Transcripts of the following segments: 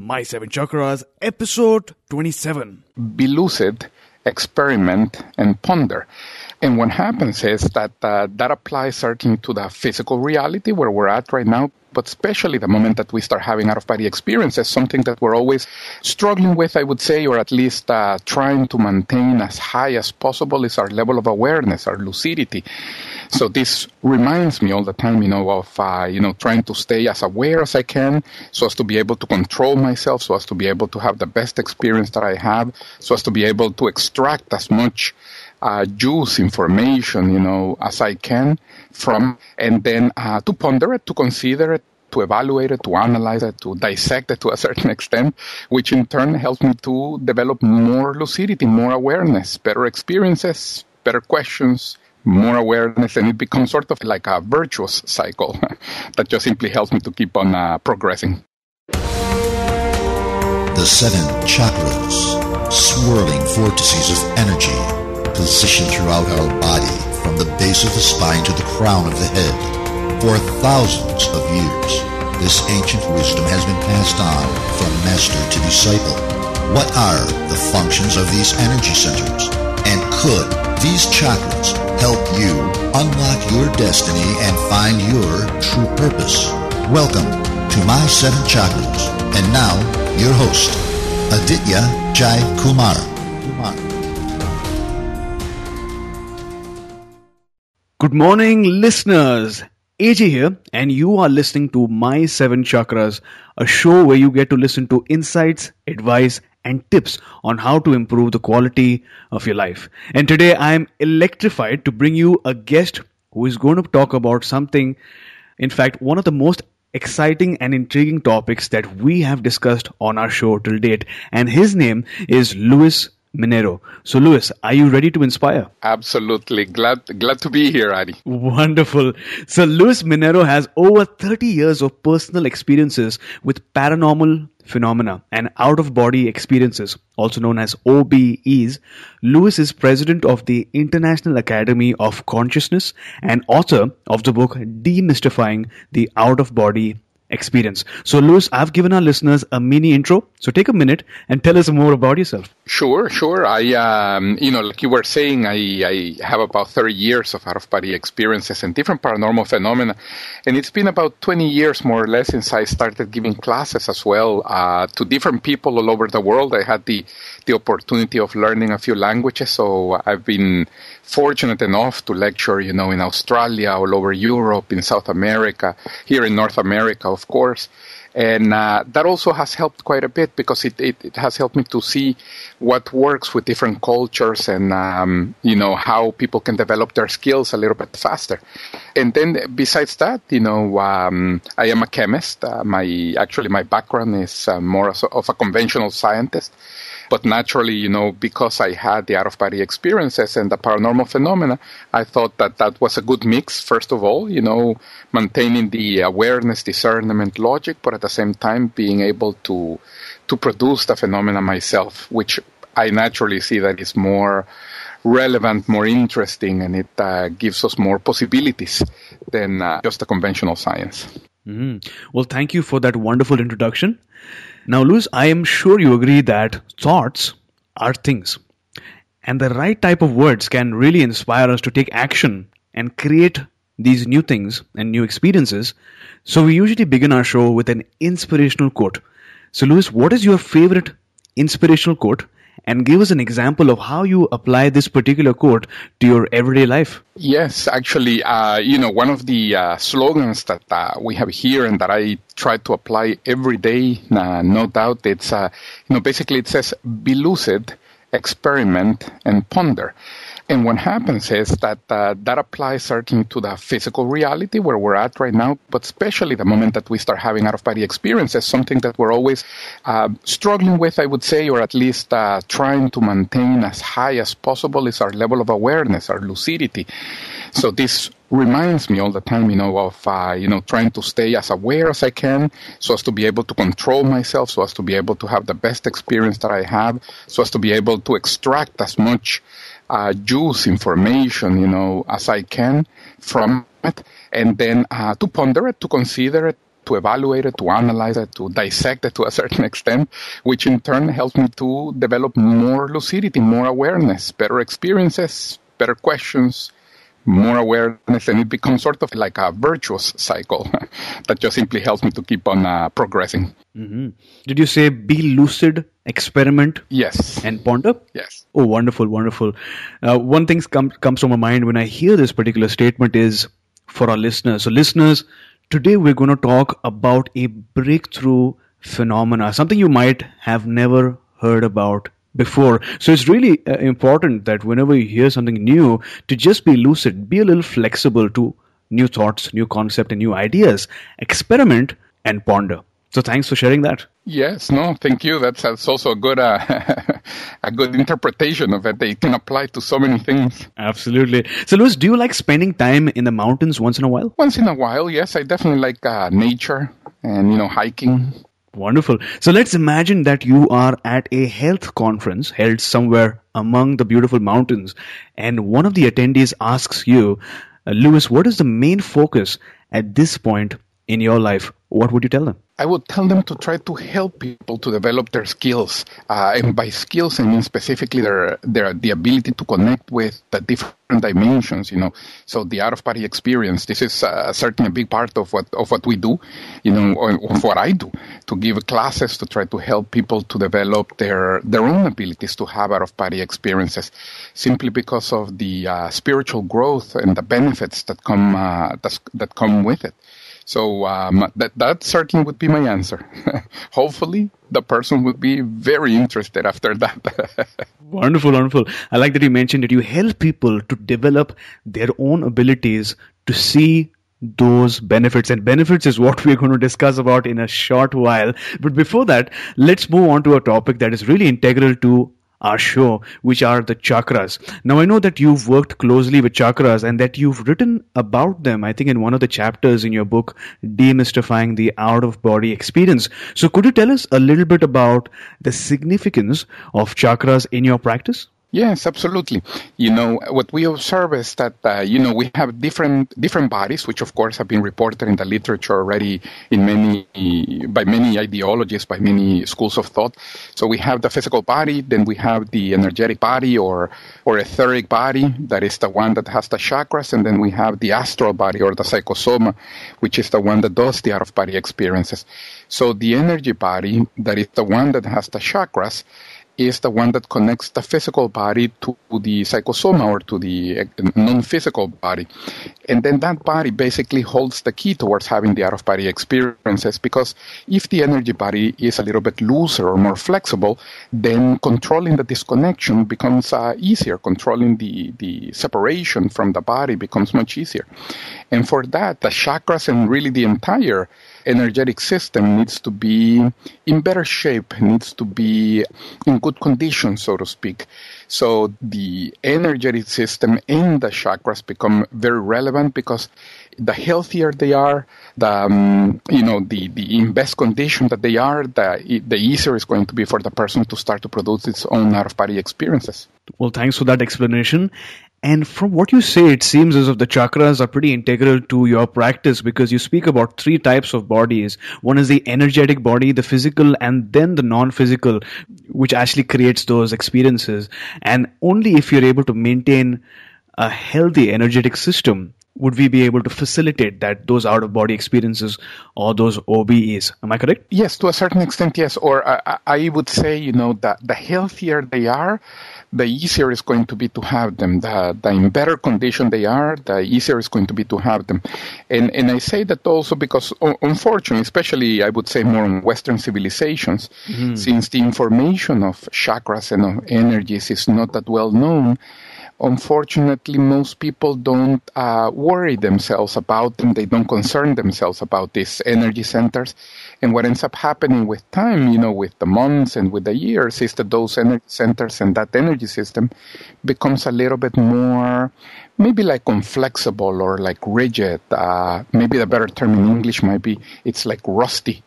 My Seven Chakras, episode 27. Be lucid, experiment, and ponder. And what happens is that uh, that applies certainly to the physical reality where we're at right now, but especially the moment that we start having out of body experiences, something that we're always struggling with, I would say, or at least uh, trying to maintain as high as possible is our level of awareness, our lucidity. So this reminds me all the time, you know, of, uh, you know, trying to stay as aware as I can so as to be able to control myself, so as to be able to have the best experience that I have, so as to be able to extract as much uh, juice information, you know, as I can from, and then uh, to ponder it, to consider it, to evaluate it, to analyze it, to dissect it to a certain extent, which in turn helps me to develop more lucidity, more awareness, better experiences, better questions, more awareness, and it becomes sort of like a virtuous cycle that just simply helps me to keep on uh, progressing. The seven chakras, swirling vortices of energy positioned throughout our body from the base of the spine to the crown of the head. For thousands of years, this ancient wisdom has been passed on from master to disciple. What are the functions of these energy centers? And could these chakras help you unlock your destiny and find your true purpose? Welcome to My Seven Chakras. And now, your host, Aditya Jai Kumar. Kumar. Good morning, listeners. AJ here, and you are listening to My Seven Chakras, a show where you get to listen to insights, advice, and tips on how to improve the quality of your life. And today I am electrified to bring you a guest who is going to talk about something, in fact, one of the most exciting and intriguing topics that we have discussed on our show till date. And his name is Luis Minero. So, Luis, are you ready to inspire? Absolutely. Glad glad to be here, Adi. Wonderful. So, Luis Minero has over 30 years of personal experiences with paranormal phenomena and out of body experiences, also known as OBEs. Luis is president of the International Academy of Consciousness and author of the book Demystifying the Out of Body experience. So, Luis, I've given our listeners a mini intro. So, take a minute and tell us more about yourself. Sure, sure. I, um, you know, like you were saying, I, I have about 30 years of out of body experiences and different paranormal phenomena. And it's been about 20 years, more or less, since I started giving classes as well uh, to different people all over the world. I had the, the opportunity of learning a few languages. So, I've been fortunate enough to lecture, you know, in Australia, all over Europe, in South America, here in North America, of course. And uh, that also has helped quite a bit because it, it, it, has helped me to see what works with different cultures and, um, you know, how people can develop their skills a little bit faster. And then besides that, you know, um, I am a chemist. Uh, my, actually, my background is uh, more of a conventional scientist. But naturally, you know, because I had the out of body experiences and the paranormal phenomena, I thought that that was a good mix, first of all, you know, maintaining the awareness, discernment, logic, but at the same time being able to, to produce the phenomena myself, which I naturally see that is more relevant, more interesting, and it uh, gives us more possibilities than uh, just a conventional science. Mm. Well, thank you for that wonderful introduction. Now, Luis, I am sure you agree that thoughts are things. And the right type of words can really inspire us to take action and create these new things and new experiences. So, we usually begin our show with an inspirational quote. So, Luis, what is your favorite inspirational quote? And give us an example of how you apply this particular quote to your everyday life. Yes, actually, uh, you know, one of the uh, slogans that uh, we have here and that I try to apply every day, no doubt, it's, uh, you know, basically it says, be lucid, experiment, and ponder. And what happens is that uh, that applies certainly to the physical reality where we're at right now, but especially the moment that we start having out of body experiences, something that we're always uh, struggling with, I would say, or at least uh, trying to maintain as high as possible is our level of awareness, our lucidity. So this reminds me all the time, you know, of, uh, you know, trying to stay as aware as I can so as to be able to control myself, so as to be able to have the best experience that I have, so as to be able to extract as much uh, juice information, you know, as I can from it, and then uh, to ponder it, to consider it, to evaluate it, to analyze it, to dissect it to a certain extent, which in turn helps me to develop more lucidity, more awareness, better experiences, better questions, more awareness, and it becomes sort of like a virtuous cycle that just simply helps me to keep on uh, progressing. Mm-hmm. Did you say be lucid, experiment? Yes. And ponder? Yes. Oh, wonderful, wonderful. Uh, one thing com- comes to my mind when I hear this particular statement is for our listeners. So, listeners, today we're going to talk about a breakthrough phenomena, something you might have never heard about before. So it's really uh, important that whenever you hear something new, to just be lucid, be a little flexible to new thoughts, new concept, and new ideas. Experiment and ponder. So thanks for sharing that. Yes, no, thank you. That's, that's also a good uh, a good interpretation of it. They can apply to so many things. Absolutely. So, Luis, do you like spending time in the mountains once in a while? Once in a while, yes. I definitely like uh, nature and you know hiking. Wonderful. So let's imagine that you are at a health conference held somewhere among the beautiful mountains, and one of the attendees asks you, uh, Luis, what is the main focus at this point in your life? What would you tell them? I would tell them to try to help people to develop their skills, uh, and by skills I mean specifically their their the ability to connect with the different dimensions. You know, so the out of body experience. This is uh, certainly a big part of what of what we do. You know, of what I do to give classes to try to help people to develop their their own abilities to have out of body experiences, simply because of the uh, spiritual growth and the benefits that come uh, that come with it. So um, that that certainly would be my answer. Hopefully, the person would be very interested after that. wonderful, wonderful. I like that you mentioned that you help people to develop their own abilities to see those benefits and benefits is what we're going to discuss about in a short while but before that let's move on to a topic that is really integral to our which are the chakras. Now, I know that you've worked closely with chakras and that you've written about them, I think, in one of the chapters in your book, Demystifying the Out of Body Experience. So, could you tell us a little bit about the significance of chakras in your practice? Yes, absolutely. You know, what we observe is that, uh, you know, we have different, different bodies, which of course have been reported in the literature already in many, by many ideologies, by many schools of thought. So we have the physical body, then we have the energetic body or, or etheric body, that is the one that has the chakras, and then we have the astral body or the psychosoma, which is the one that does the out of body experiences. So the energy body, that is the one that has the chakras, is the one that connects the physical body to the psychosoma or to the non-physical body. And then that body basically holds the key towards having the out-of-body experiences because if the energy body is a little bit looser or more flexible, then controlling the disconnection becomes uh, easier. Controlling the, the separation from the body becomes much easier. And for that, the chakras and really the entire energetic system needs to be in better shape, needs to be in good condition, so to speak. So the energetic system and the chakras become very relevant because the healthier they are, the um, you know the, the in best condition that they are, the the easier it's going to be for the person to start to produce its own out of body experiences. Well, thanks for that explanation. And from what you say, it seems as if the chakras are pretty integral to your practice because you speak about three types of bodies. One is the energetic body, the physical, and then the non-physical, which actually creates those experiences. And only if you're able to maintain a healthy energetic system would we be able to facilitate that those out of body experiences or those OBEs? Am I correct? Yes, to a certain extent, yes. Or uh, I, I would say, you know, that the healthier they are, the easier it's going to be to have them. The, the in better condition they are, the easier it's going to be to have them. And, and I say that also because, unfortunately, especially I would say more in Western civilizations, mm-hmm. since the information of chakras and of energies is not that well known, unfortunately, most people don't uh, worry themselves about them. They don't concern themselves about these energy centers. And what ends up happening with time, you know, with the months and with the years, is that those energy centers and that energy system becomes a little bit more, maybe like inflexible or like rigid. Uh, maybe the better term in English might be it's like rusty.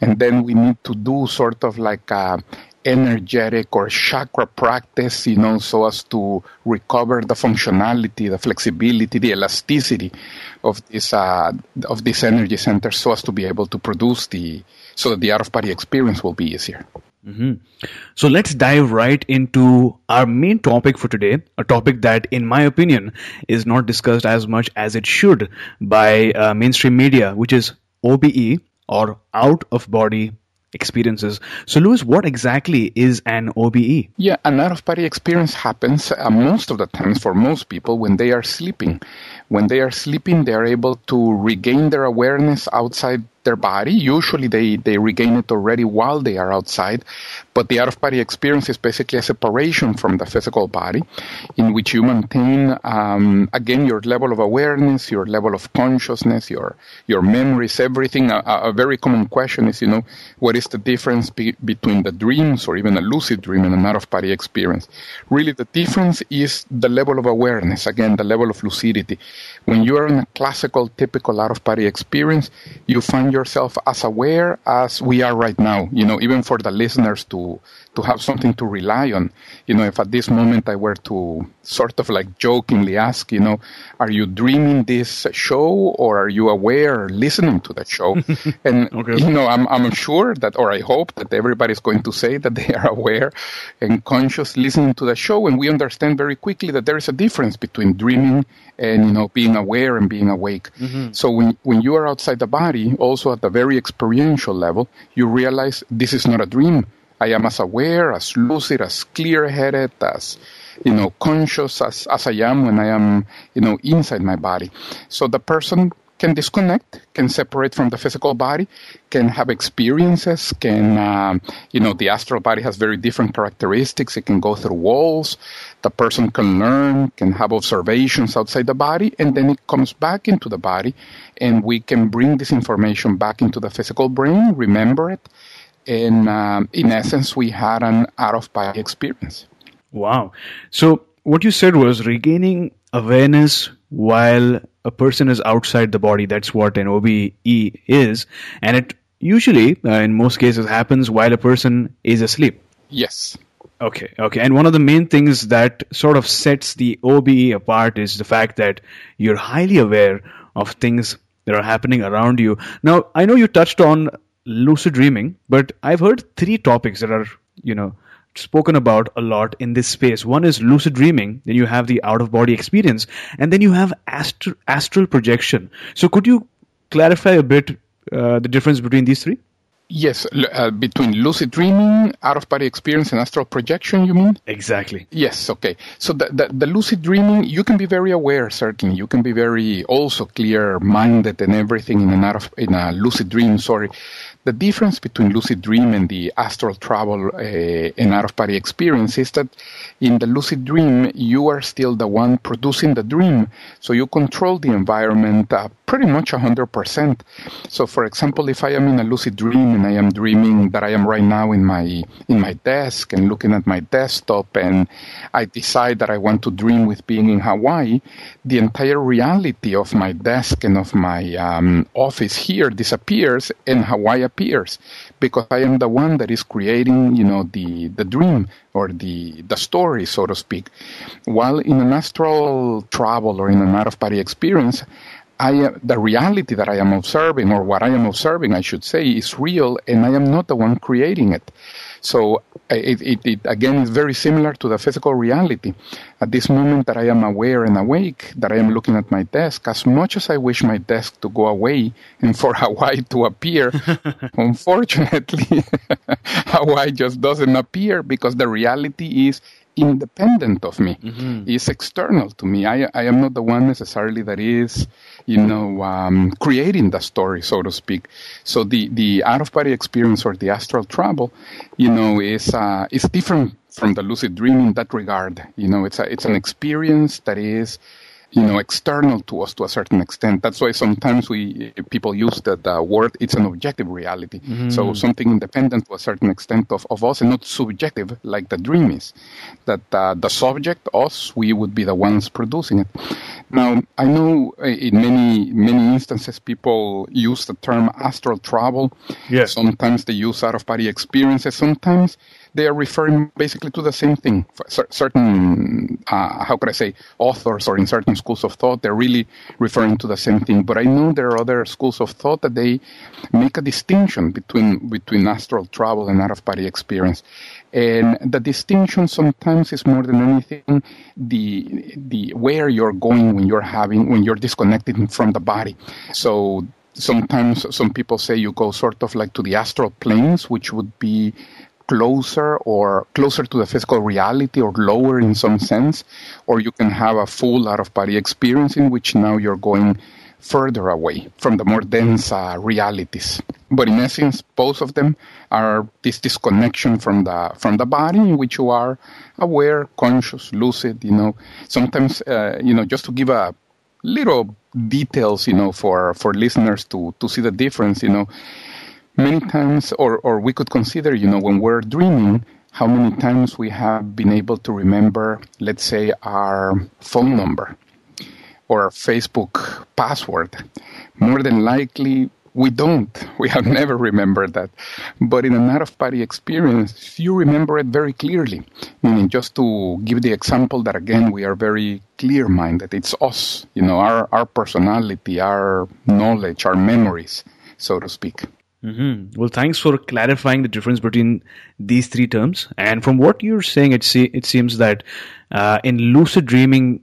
And then we need to do sort of like a, energetic or chakra practice, you know, so as to recover the functionality, the flexibility, the elasticity of this uh, of this energy center, so as to be able to produce the so that the out of body experience will be easier. Mm-hmm. So let's dive right into our main topic for today, a topic that, in my opinion, is not discussed as much as it should by uh, mainstream media, which is OBE or out of body experiences. So, Luis, what exactly is an OBE? Yeah, an out of body experience happens uh, most of the times for most people when they are sleeping. When they are sleeping, they are able to regain their awareness outside their body. Usually they, they regain it already while they are outside, but the out of body experience is basically a separation from the physical body in which you maintain, um, again, your level of awareness, your level of consciousness, your, your memories, everything. A, a very common question is, you know, what is the difference be, between the dreams or even a lucid dream and an out of body experience? Really, the difference is the level of awareness, again, the level of lucidity. When you are in a classical, typical out of body experience, you find yourself as aware as we are right now, you know, even for the listeners to, to have something to rely on. You know, if at this moment I were to sort of like jokingly ask, you know, are you dreaming this show or are you aware listening to that show? and, okay. you know, I'm, I'm sure that, or I hope that everybody's going to say that they are aware and conscious listening to the show. And we understand very quickly that there is a difference between dreaming and, you know, being aware and being awake. Mm-hmm. So when, when you are outside the body, also at the very experiential level, you realize this is not a dream. I am as aware, as lucid, as clear-headed, as you know, conscious as, as I am when I am, you know, inside my body. So the person can disconnect, can separate from the physical body, can have experiences, can, um, you know, the astral body has very different characteristics. It can go through walls. The person can learn, can have observations outside the body, and then it comes back into the body, and we can bring this information back into the physical brain, remember it, and um, in essence, we had an out of body experience. Wow. So what you said was regaining awareness while a person is outside the body. That's what an OBE is. And it usually, uh, in most cases, happens while a person is asleep. Yes. Okay, okay. And one of the main things that sort of sets the OBE apart is the fact that you're highly aware of things that are happening around you. Now, I know you touched on lucid dreaming, but I've heard three topics that are, you know, spoken about a lot in this space. One is lucid dreaming, then you have the out of body experience, and then you have astral, astral projection. So, could you clarify a bit uh, the difference between these three? Yes, uh, between lucid dreaming, out of body experience, and astral projection, you mean? Exactly. Yes, okay. So the, the, the, lucid dreaming, you can be very aware, certainly. You can be very also clear minded and everything in an out of, in a lucid dream, sorry. The difference between lucid dream and the astral travel uh, and out of body experience is that in the lucid dream, you are still the one producing the dream. So you control the environment uh, pretty much 100%. So for example, if I am in a lucid dream and I am dreaming that I am right now in my, in my desk and looking at my desktop and I decide that I want to dream with being in Hawaii, the entire reality of my desk and of my um, office here disappears and Hawaii appears because I am the one that is creating, you know, the, the dream or the, the story, so to speak. While in an astral travel or in an out of body experience, I, the reality that I am observing, or what I am observing, I should say, is real, and I am not the one creating it. So it, it, it, again is very similar to the physical reality. At this moment that I am aware and awake, that I am looking at my desk, as much as I wish my desk to go away and for Hawaii to appear, unfortunately, Hawaii just doesn't appear because the reality is independent of me. Mm-hmm. It's external to me. I, I am not the one necessarily that is, you know, um, creating the story, so to speak. So the, the out of body experience or the astral travel, you know, is, uh, is different from the lucid dream in that regard. You know, it's a, it's an experience that is, you know, external to us to a certain extent. That's why sometimes we people use the, the word it's an objective reality. Mm-hmm. So something independent to a certain extent of, of us and not subjective like the dream is. That uh, the subject, us, we would be the ones producing it. Now, I know uh, in many many instances people use the term astral travel. Yes. Sometimes they use out of body experiences. Sometimes they are referring basically to the same thing. certain, uh, how could I say, authors or in certain schools of thought, they're really referring to the same thing. But I know there are other schools of thought that they make a distinction between between astral travel and out of body experience. And the distinction sometimes is more than anything the the where you're going when you're having when you're disconnected from the body. So sometimes some people say you go sort of like to the astral planes, which would be closer or closer to the physical reality or lower in some sense, or you can have a full out of body experience in which now you're going further away from the more dense uh, realities. But in essence, both of them are this disconnection from the from the body in which you are aware, conscious, lucid. You know, sometimes uh, you know just to give a little details, you know, for for listeners to to see the difference. You know, many times, or or we could consider, you know, when we're dreaming, how many times we have been able to remember, let's say, our phone number or Facebook password. More than likely, we don't. We have never remembered that. But in an out of body experience, you remember it very clearly. Meaning, just to give the example that again, we are very clear minded. It's us, you know, our, our personality, our knowledge, our memories, so to speak. Mm-hmm. Well, thanks for clarifying the difference between these three terms. And from what you're saying, it, se- it seems that uh, in lucid dreaming,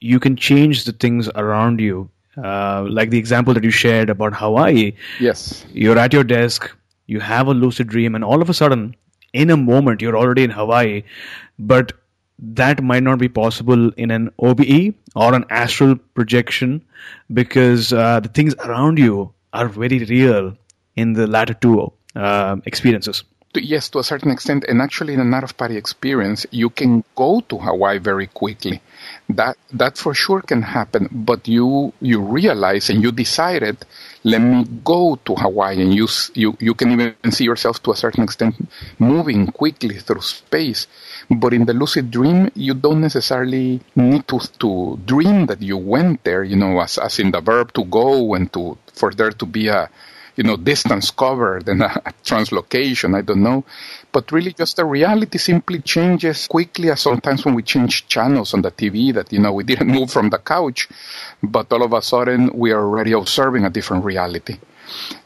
you can change the things around you. Uh, like the example that you shared about Hawaii. Yes. You're at your desk, you have a lucid dream, and all of a sudden, in a moment, you're already in Hawaii. But that might not be possible in an OBE or an astral projection because uh, the things around you are very real in the latter two uh, experiences. Yes, to a certain extent. And actually, in an out of body experience, you can go to Hawaii very quickly that that for sure can happen but you you realize and you decided let me go to hawaii and you you you can even see yourself to a certain extent moving quickly through space but in the lucid dream you don't necessarily need to to dream that you went there you know as as in the verb to go and to for there to be a you know distance covered and a translocation i don't know but really just the reality simply changes quickly as sometimes when we change channels on the TV that, you know, we didn't move from the couch, but all of a sudden we are already observing a different reality.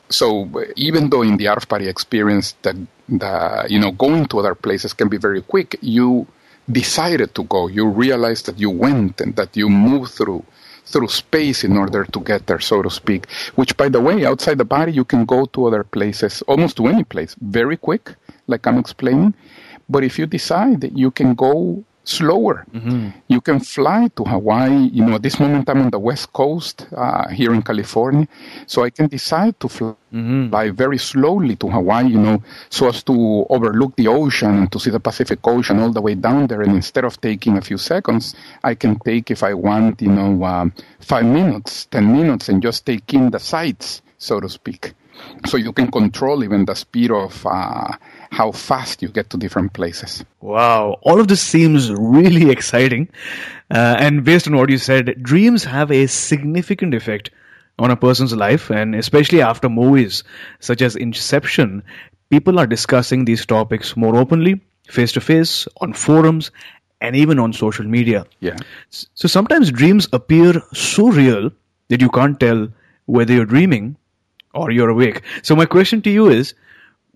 So even though in the out of body experience that, the, you know, going to other places can be very quick, you decided to go. You realized that you went and that you moved through through space in order to get there, so to speak. Which, by the way, outside the body, you can go to other places, almost to any place, very quick like I'm explaining. But if you decide you can go slower, mm-hmm. you can fly to Hawaii. You know, at this moment I'm on the west coast uh, here in California, so I can decide to fly, mm-hmm. very slowly to Hawaii. You know, so as to overlook the ocean and to see the Pacific Ocean all the way down there. And instead of taking a few seconds, I can take, if I want, you know, um, five minutes, ten minutes, and just take in the sights, so to speak. So you can control even the speed of. Uh, how fast you get to different places. Wow, all of this seems really exciting. Uh, and based on what you said, dreams have a significant effect on a person's life, and especially after movies such as Inception, people are discussing these topics more openly, face to face, on forums, and even on social media. Yeah. So sometimes dreams appear so real that you can't tell whether you're dreaming or you're awake. So my question to you is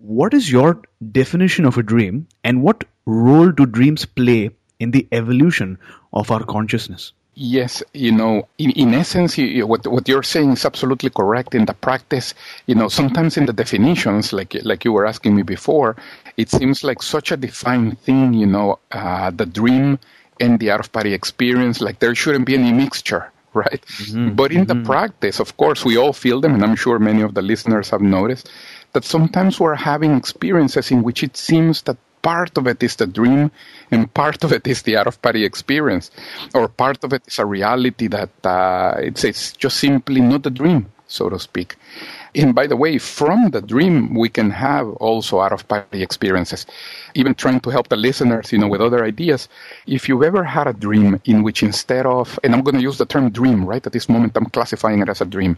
what is your definition of a dream and what role do dreams play in the evolution of our consciousness? Yes, you know, in, in essence, you, what what you're saying is absolutely correct. In the practice, you know, sometimes in the definitions, like like you were asking me before, it seems like such a defined thing. You know, uh, the dream and the out of body experience, like there shouldn't be any mixture, right? Mm-hmm. But in mm-hmm. the practice, of course, we all feel them, and I'm sure many of the listeners have noticed that sometimes we're having experiences in which it seems that part of it is the dream and part of it is the out of body experience or part of it is a reality that uh, it's, it's just simply not a dream so to speak. And by the way from the dream we can have also out of body experiences. Even trying to help the listeners you know with other ideas if you've ever had a dream in which instead of and i'm going to use the term dream right at this moment i'm classifying it as a dream.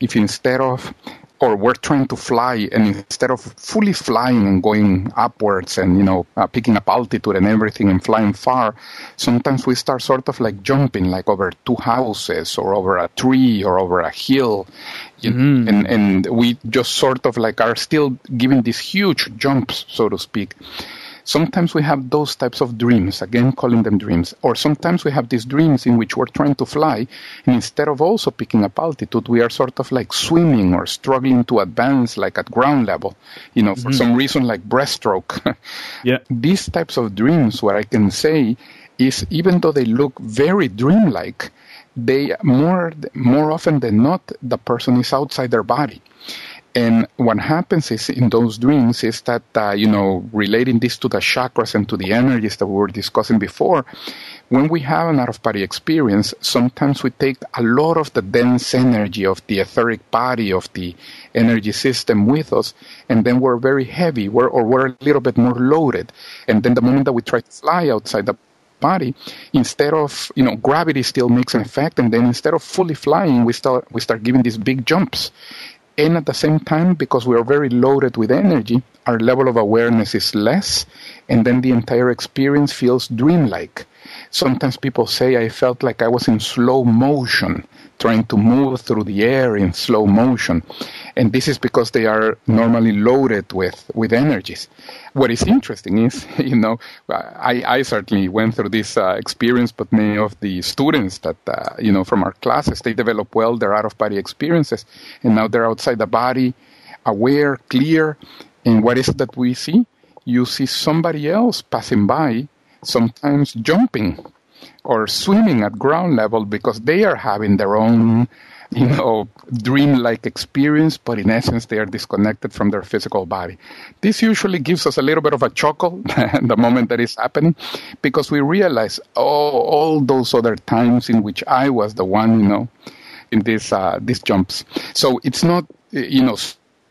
If instead of or we're trying to fly and instead of fully flying and going upwards and you know uh, picking up altitude and everything and flying far sometimes we start sort of like jumping like over two houses or over a tree or over a hill mm-hmm. and and we just sort of like are still giving these huge jumps so to speak Sometimes we have those types of dreams, again calling them dreams. Or sometimes we have these dreams in which we're trying to fly, and instead of also picking up altitude, we are sort of like swimming or struggling to advance like at ground level, you know, for mm-hmm. some reason like breaststroke. yeah. These types of dreams, what I can say is even though they look very dreamlike, they more more often than not the person is outside their body and what happens is in those dreams is that, uh, you know, relating this to the chakras and to the energies that we were discussing before, when we have an out of body experience, sometimes we take a lot of the dense energy of the etheric body of the energy system with us, and then we're very heavy, we're, or we're a little bit more loaded. And then the moment that we try to fly outside the body, instead of you know gravity still makes an effect, and then instead of fully flying, we start we start giving these big jumps, and at the same time, because we are very loaded with energy, our level of awareness is less, and then the entire experience feels dreamlike. Sometimes people say I felt like I was in slow motion, trying to move through the air in slow motion. And this is because they are normally loaded with, with energies. What is interesting is, you know, I, I certainly went through this uh, experience, but many of the students that, uh, you know, from our classes, they develop well their out of body experiences. And now they're outside the body, aware, clear. And what is it that we see? You see somebody else passing by sometimes jumping or swimming at ground level because they are having their own you know dream-like experience but in essence they are disconnected from their physical body. This usually gives us a little bit of a chuckle the moment that is happening because we realize oh all those other times in which i was the one you know in these uh, these jumps. So it's not you know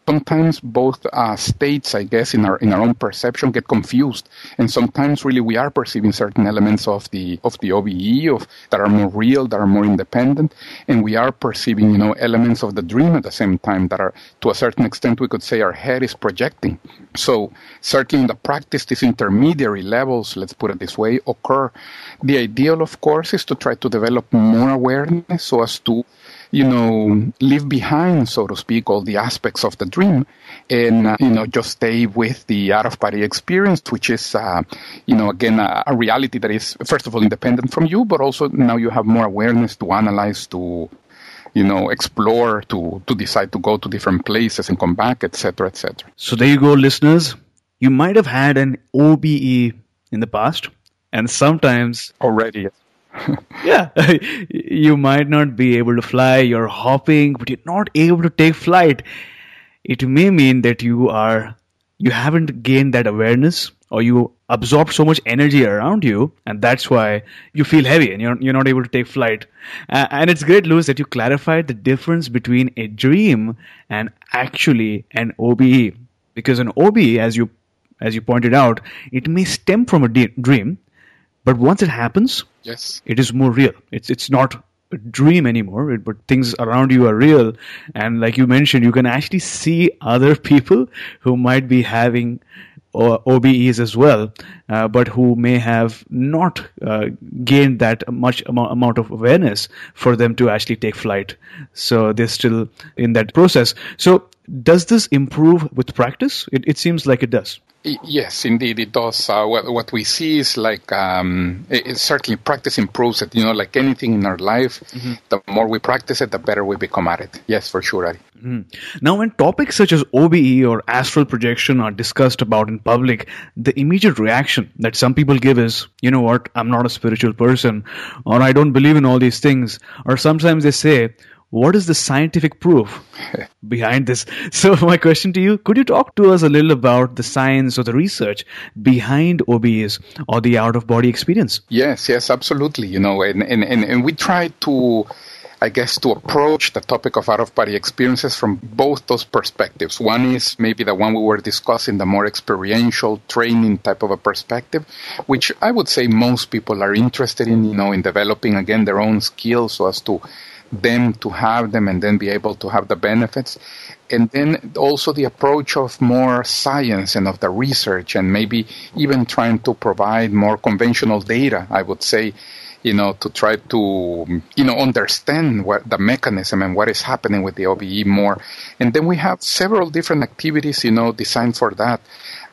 sometimes both uh, states, I guess, in our in our own perception get confused, and sometimes really we are perceiving certain elements of the of the OBE of that are more real, that are more independent, and we are perceiving you know elements of the dream at the same time that are to a certain extent we could say our head is projecting. So certainly in the practice, these intermediary levels, let's put it this way, occur. The ideal, of course, is to try to develop more awareness so as to you know, leave behind, so to speak, all the aspects of the dream and, uh, you know, just stay with the out of body experience, which is, uh, you know, again, a, a, reality that is, first of all, independent from you, but also now you have more awareness to analyze, to, you know, explore, to, to decide to go to different places and come back, etc., etc. So there you go, listeners. You might have had an OBE in the past, and sometimes already yeah, you might not be able to fly, you're hopping, but you're not able to take flight. It may mean that you are you haven't gained that awareness or you absorb so much energy around you and that's why you feel heavy and you're, you're not able to take flight. Uh, and it's great Luis that you clarified the difference between a dream and actually an OBE because an OBE as you as you pointed out it may stem from a de- dream but once it happens, yes, it is more real. It's it's not a dream anymore, but things around you are real. And like you mentioned, you can actually see other people who might be having OBEs as well, uh, but who may have not uh, gained that much amount of awareness for them to actually take flight. So they're still in that process. So does this improve with practice? It, it seems like it does. Yes, indeed, it does. Uh, what, what, we see is like um, it, it, certainly practice improves it. You know, like anything in our life, mm-hmm. the more we practice it, the better we become at it. Yes, for sure, Adi. Mm-hmm. Now, when topics such as OBE or astral projection are discussed about in public, the immediate reaction that some people give is, you know what, I'm not a spiritual person, or I don't believe in all these things, or sometimes they say, what is the scientific proof behind this? So, my question to you could you talk to us a little about the science or the research behind OBEs or the out of body experience? Yes, yes, absolutely. You know, and, and, and, and we try to. I guess, to approach the topic of out of body experiences from both those perspectives. One is maybe the one we were discussing, the more experiential training type of a perspective, which I would say most people are interested in, you know, in developing again their own skills so as to them to have them and then be able to have the benefits. And then also the approach of more science and of the research and maybe even trying to provide more conventional data, I would say, you know, to try to, you know, understand what the mechanism and what is happening with the OBE more. And then we have several different activities, you know, designed for that.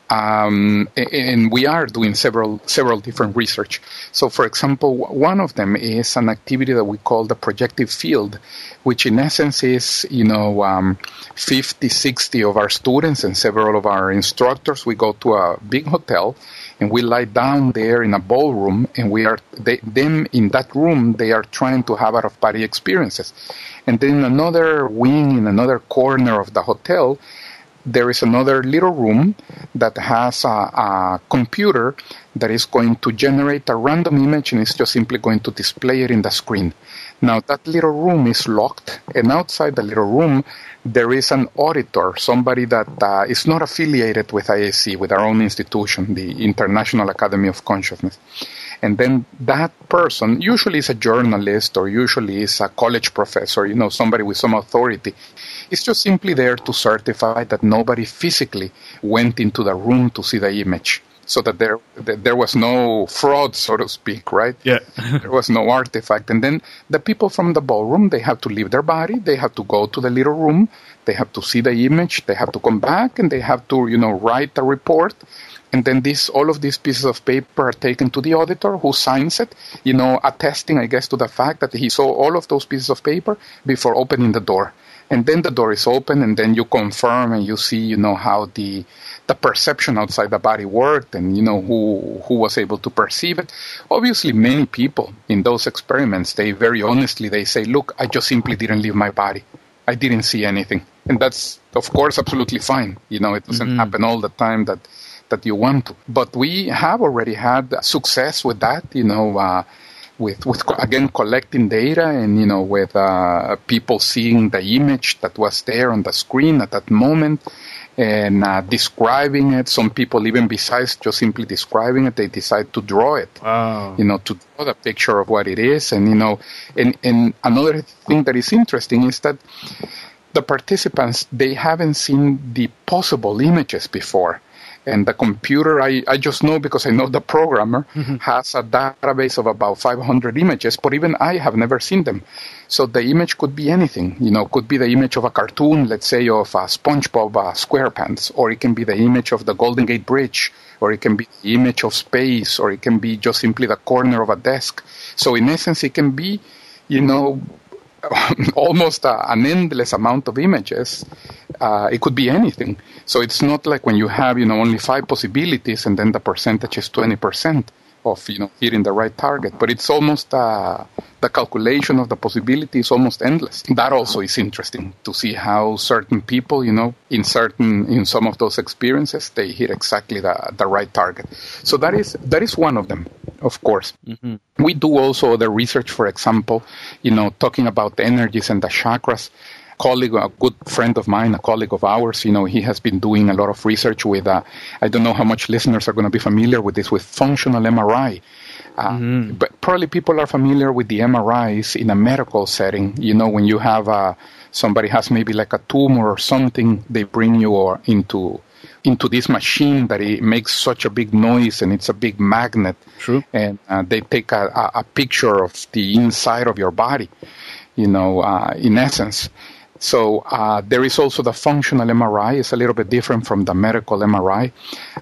Um, and we are doing several several different research. So, for example, one of them is an activity that we call the projective field, which in essence is, you know, um, 50, 60 of our students and several of our instructors. We go to a big hotel and we lie down there in a ballroom, and we are they, them in that room. They are trying to have out of body experiences, and then another wing in another corner of the hotel there is another little room that has a, a, computer that is going to generate a random image and it's just simply going to display it in the screen. Now that little room is locked and outside the little room there is an auditor, somebody that uh, is not affiliated with IAC, with our own institution, the International Academy of Consciousness. And then that person usually is a journalist or usually is a college professor, you know, somebody with some authority. It's just simply there to certify that nobody physically went into the room to see the image. So that there, that there was no fraud, so to speak, right? Yeah. there was no artifact. And then the people from the ballroom, they have to leave their body. They have to go to the little room. They have to see the image. They have to come back and they have to, you know, write a report and then this all of these pieces of paper are taken to the auditor who signs it you know attesting i guess to the fact that he saw all of those pieces of paper before opening the door and then the door is open and then you confirm and you see you know how the the perception outside the body worked and you know who who was able to perceive it obviously many people in those experiments they very honestly they say look i just simply didn't leave my body i didn't see anything and that's of course absolutely fine you know it doesn't mm-hmm. happen all the time that that you want to. But we have already had success with that, you know, uh, with, with again collecting data and you know with uh, people seeing the image that was there on the screen at that moment and uh, describing it. Some people even besides just simply describing it, they decide to draw it. Wow. You know, to draw the picture of what it is, and you know, and and another thing that is interesting is that the participants they haven't seen the possible images before. And the computer, I, I just know because I know the programmer, mm-hmm. has a database of about 500 images, but even I have never seen them. So the image could be anything. You know, could be the image of a cartoon, let's say of a SpongeBob uh, SquarePants, or it can be the image of the Golden Gate Bridge, or it can be the image of space, or it can be just simply the corner of a desk. So in essence, it can be, you know, almost an endless amount of images. Uh, it could be anything. So it's not like when you have, you know, only five possibilities and then the percentage is 20% of, you know, hitting the right target. But it's almost, uh, the calculation of the possibility is almost endless. That also is interesting to see how certain people, you know, in certain, in some of those experiences, they hit exactly the, the right target. So that is, that is one of them of course. Mm-hmm. We do also the research, for example, you know, talking about the energies and the chakras. Colleague, a good friend of mine, a colleague of ours, you know, he has been doing a lot of research with, uh, I don't know how much listeners are going to be familiar with this, with functional MRI. Uh, mm-hmm. But probably people are familiar with the MRIs in a medical setting. You know, when you have uh, somebody has maybe like a tumor or something, they bring you or into into this machine that it makes such a big noise and it's a big magnet. True. And uh, they take a, a, a, picture of the inside of your body, you know, uh, in essence. So uh, there is also the functional MRI. It's a little bit different from the medical MRI,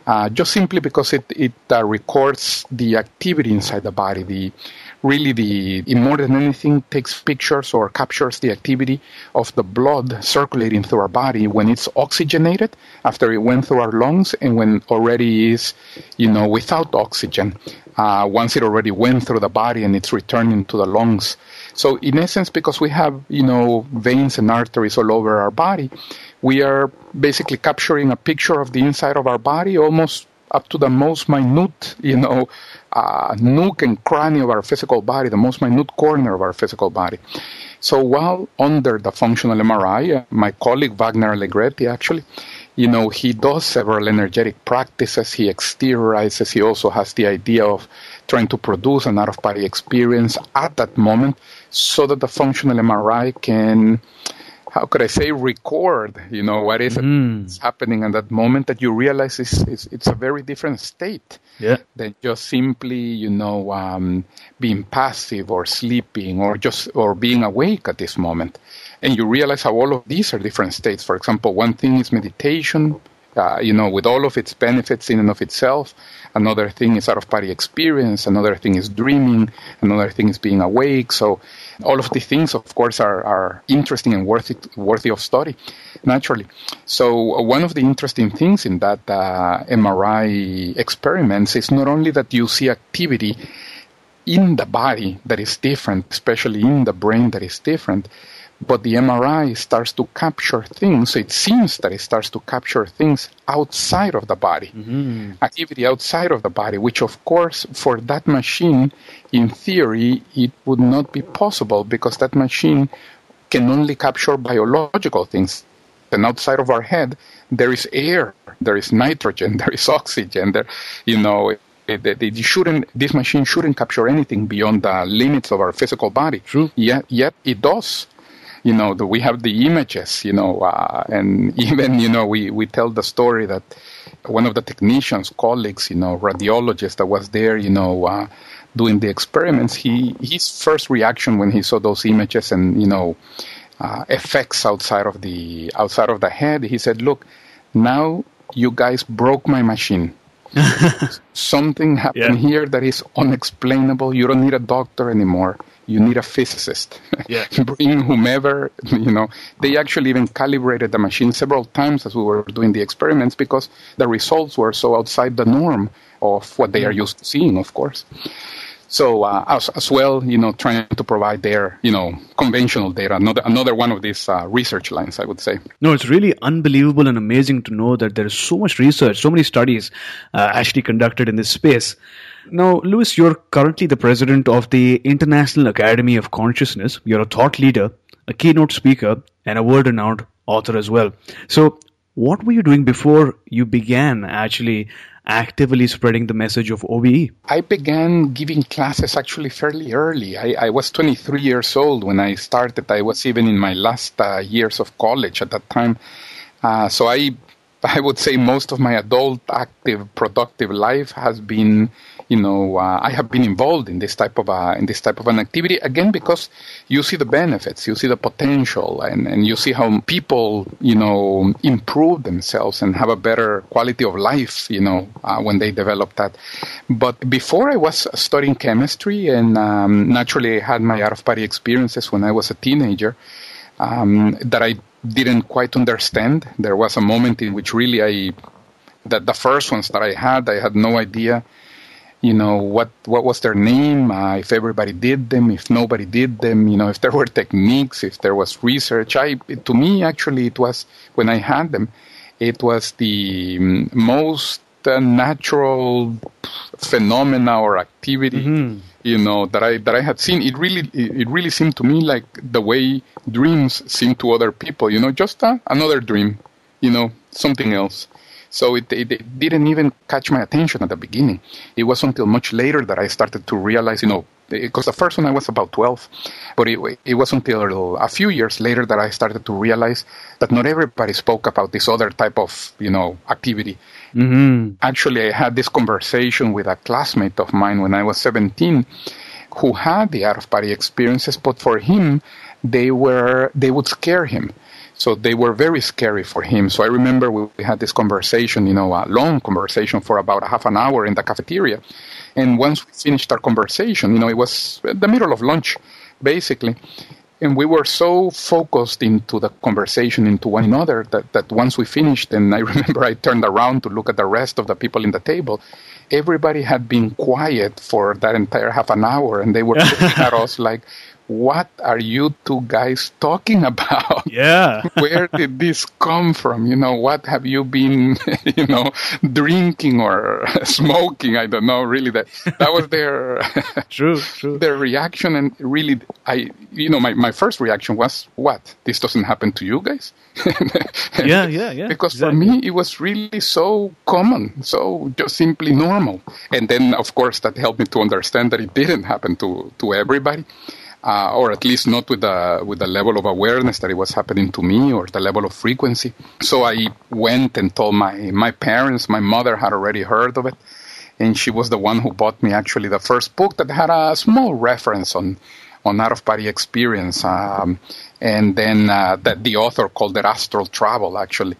uh, just simply because it it uh, records the activity inside the body, the really the more than anything takes pictures or captures the activity of the blood circulating through our body when it's oxygenated after it went through our lungs and when already is you know without oxygen uh, once it already went through the body and it's returning to the lungs so in essence because we have you know veins and arteries all over our body we are basically capturing a picture of the inside of our body almost up to the most minute, you know, uh, nook and cranny of our physical body, the most minute corner of our physical body. So while under the functional MRI, uh, my colleague Wagner Alegretti actually, you know, he does several energetic practices. He exteriorizes. He also has the idea of trying to produce an out of body experience at that moment so that the functional MRI can, how could I say, record, you know, what is mm. happening at that moment that you realize is, is it's a very different state yeah. than just simply, you know, um, being passive or sleeping or just, or being awake at this moment. And you realize how all of these are different states. For example, one thing is meditation, uh, you know, with all of its benefits in and of itself. Another thing is out of body experience. Another thing is dreaming. Another thing is being awake. So all of these things, of course, are, are interesting and worthy, worthy of study, naturally. So one of the interesting things in that uh, MRI experiments is not only that you see activity in the body that is different, especially in the brain that is different, but the MRI starts to capture things. It seems that it starts to capture things outside of the body, mm-hmm. activity outside of the body, which, of course, for that machine, in theory, it would not be possible because that machine can only capture biological things. And outside of our head, there is air, there is nitrogen, there is oxygen, there, you know, it, shouldn't, this machine shouldn't capture anything beyond the limits of our physical body. True. Yet, yet it does you know, the, we have the images, you know, uh, and even, you know, we, we tell the story that one of the technicians, colleagues, you know, radiologist that was there, you know, uh, doing the experiments, he, his first reaction when he saw those images and, you know, uh, effects outside of the, outside of the head, he said, look, now you guys broke my machine. Something happened yeah. here that is unexplainable. You don't need a doctor anymore you need a physicist. Yeah. Bring whomever, you know. They actually even calibrated the machine several times as we were doing the experiments because the results were so outside the norm of what they are used to seeing, of course. So uh, as, as well, you know, trying to provide their, you know, conventional data, another another one of these uh, research lines, I would say. No, it's really unbelievable and amazing to know that there is so much research, so many studies uh, actually conducted in this space. Now, Luis, you're currently the president of the International Academy of Consciousness. You're a thought leader, a keynote speaker, and a world renowned author as well. So, what were you doing before you began actually actively spreading the message of OBE? I began giving classes actually fairly early. I, I was 23 years old when I started. I was even in my last uh, years of college at that time. Uh, so I, I would say most of my adult, active, productive life has been you know, uh, I have been involved in this type of uh, in this type of an activity again because you see the benefits, you see the potential, and, and you see how people, you know, improve themselves and have a better quality of life, you know, uh, when they develop that. But before I was studying chemistry, and um, naturally I had my out of body experiences when I was a teenager um, that I didn't quite understand. There was a moment in which really I that the first ones that I had, I had no idea you know what what was their name? Uh, if everybody did them if nobody did them you know if there were techniques if there was research. I to me actually it was when i had them it was the mm, most uh, natural phenomena or activity mm-hmm. you know that i that i had seen. It really it really seemed to me like the way dreams seem to other people you know just uh, another dream you know something else so it, it, it, didn't even catch my attention at the beginning. It was until much later that I started to realize, you know, because the first one I was about 12, but it, it was until a few years later that I started to realize that not everybody spoke about this other type of, you know, activity. Mm-hmm. Actually, I had this conversation with a classmate of mine when I was 17 who had the out of body experiences, but for him, they were, they would scare him so they were very scary for him. So I remember we, we had this conversation, you know, a long conversation for about a half an hour in the cafeteria. And once we finished our conversation, you know, it was the middle of lunch, basically. And we were so focused into the conversation, into one another, that, that once we finished, and I remember I turned around to look at the rest of the people in the table, everybody had been quiet for that entire half an hour, and they were looking at us like, what are you two guys talking about? Yeah. Where did this come from? You know, what have you been, you know, drinking or smoking? I don't know. Really, that that was their true, true. Their reaction, and really, I, you know, my my first reaction was, what? This doesn't happen to you guys? yeah, yeah, yeah. Because exactly. for me, it was really so common, so just simply normal. And then, of course, that helped me to understand that it didn't happen to to everybody uh, or at least not with the with the level of awareness that it was happening to me or the level of frequency. So I went and told my my parents. My mother had already heard of it, and she was the one who bought me actually the first book that had a small reference on on out of body experience, um, and then uh, that the author called it astral travel actually.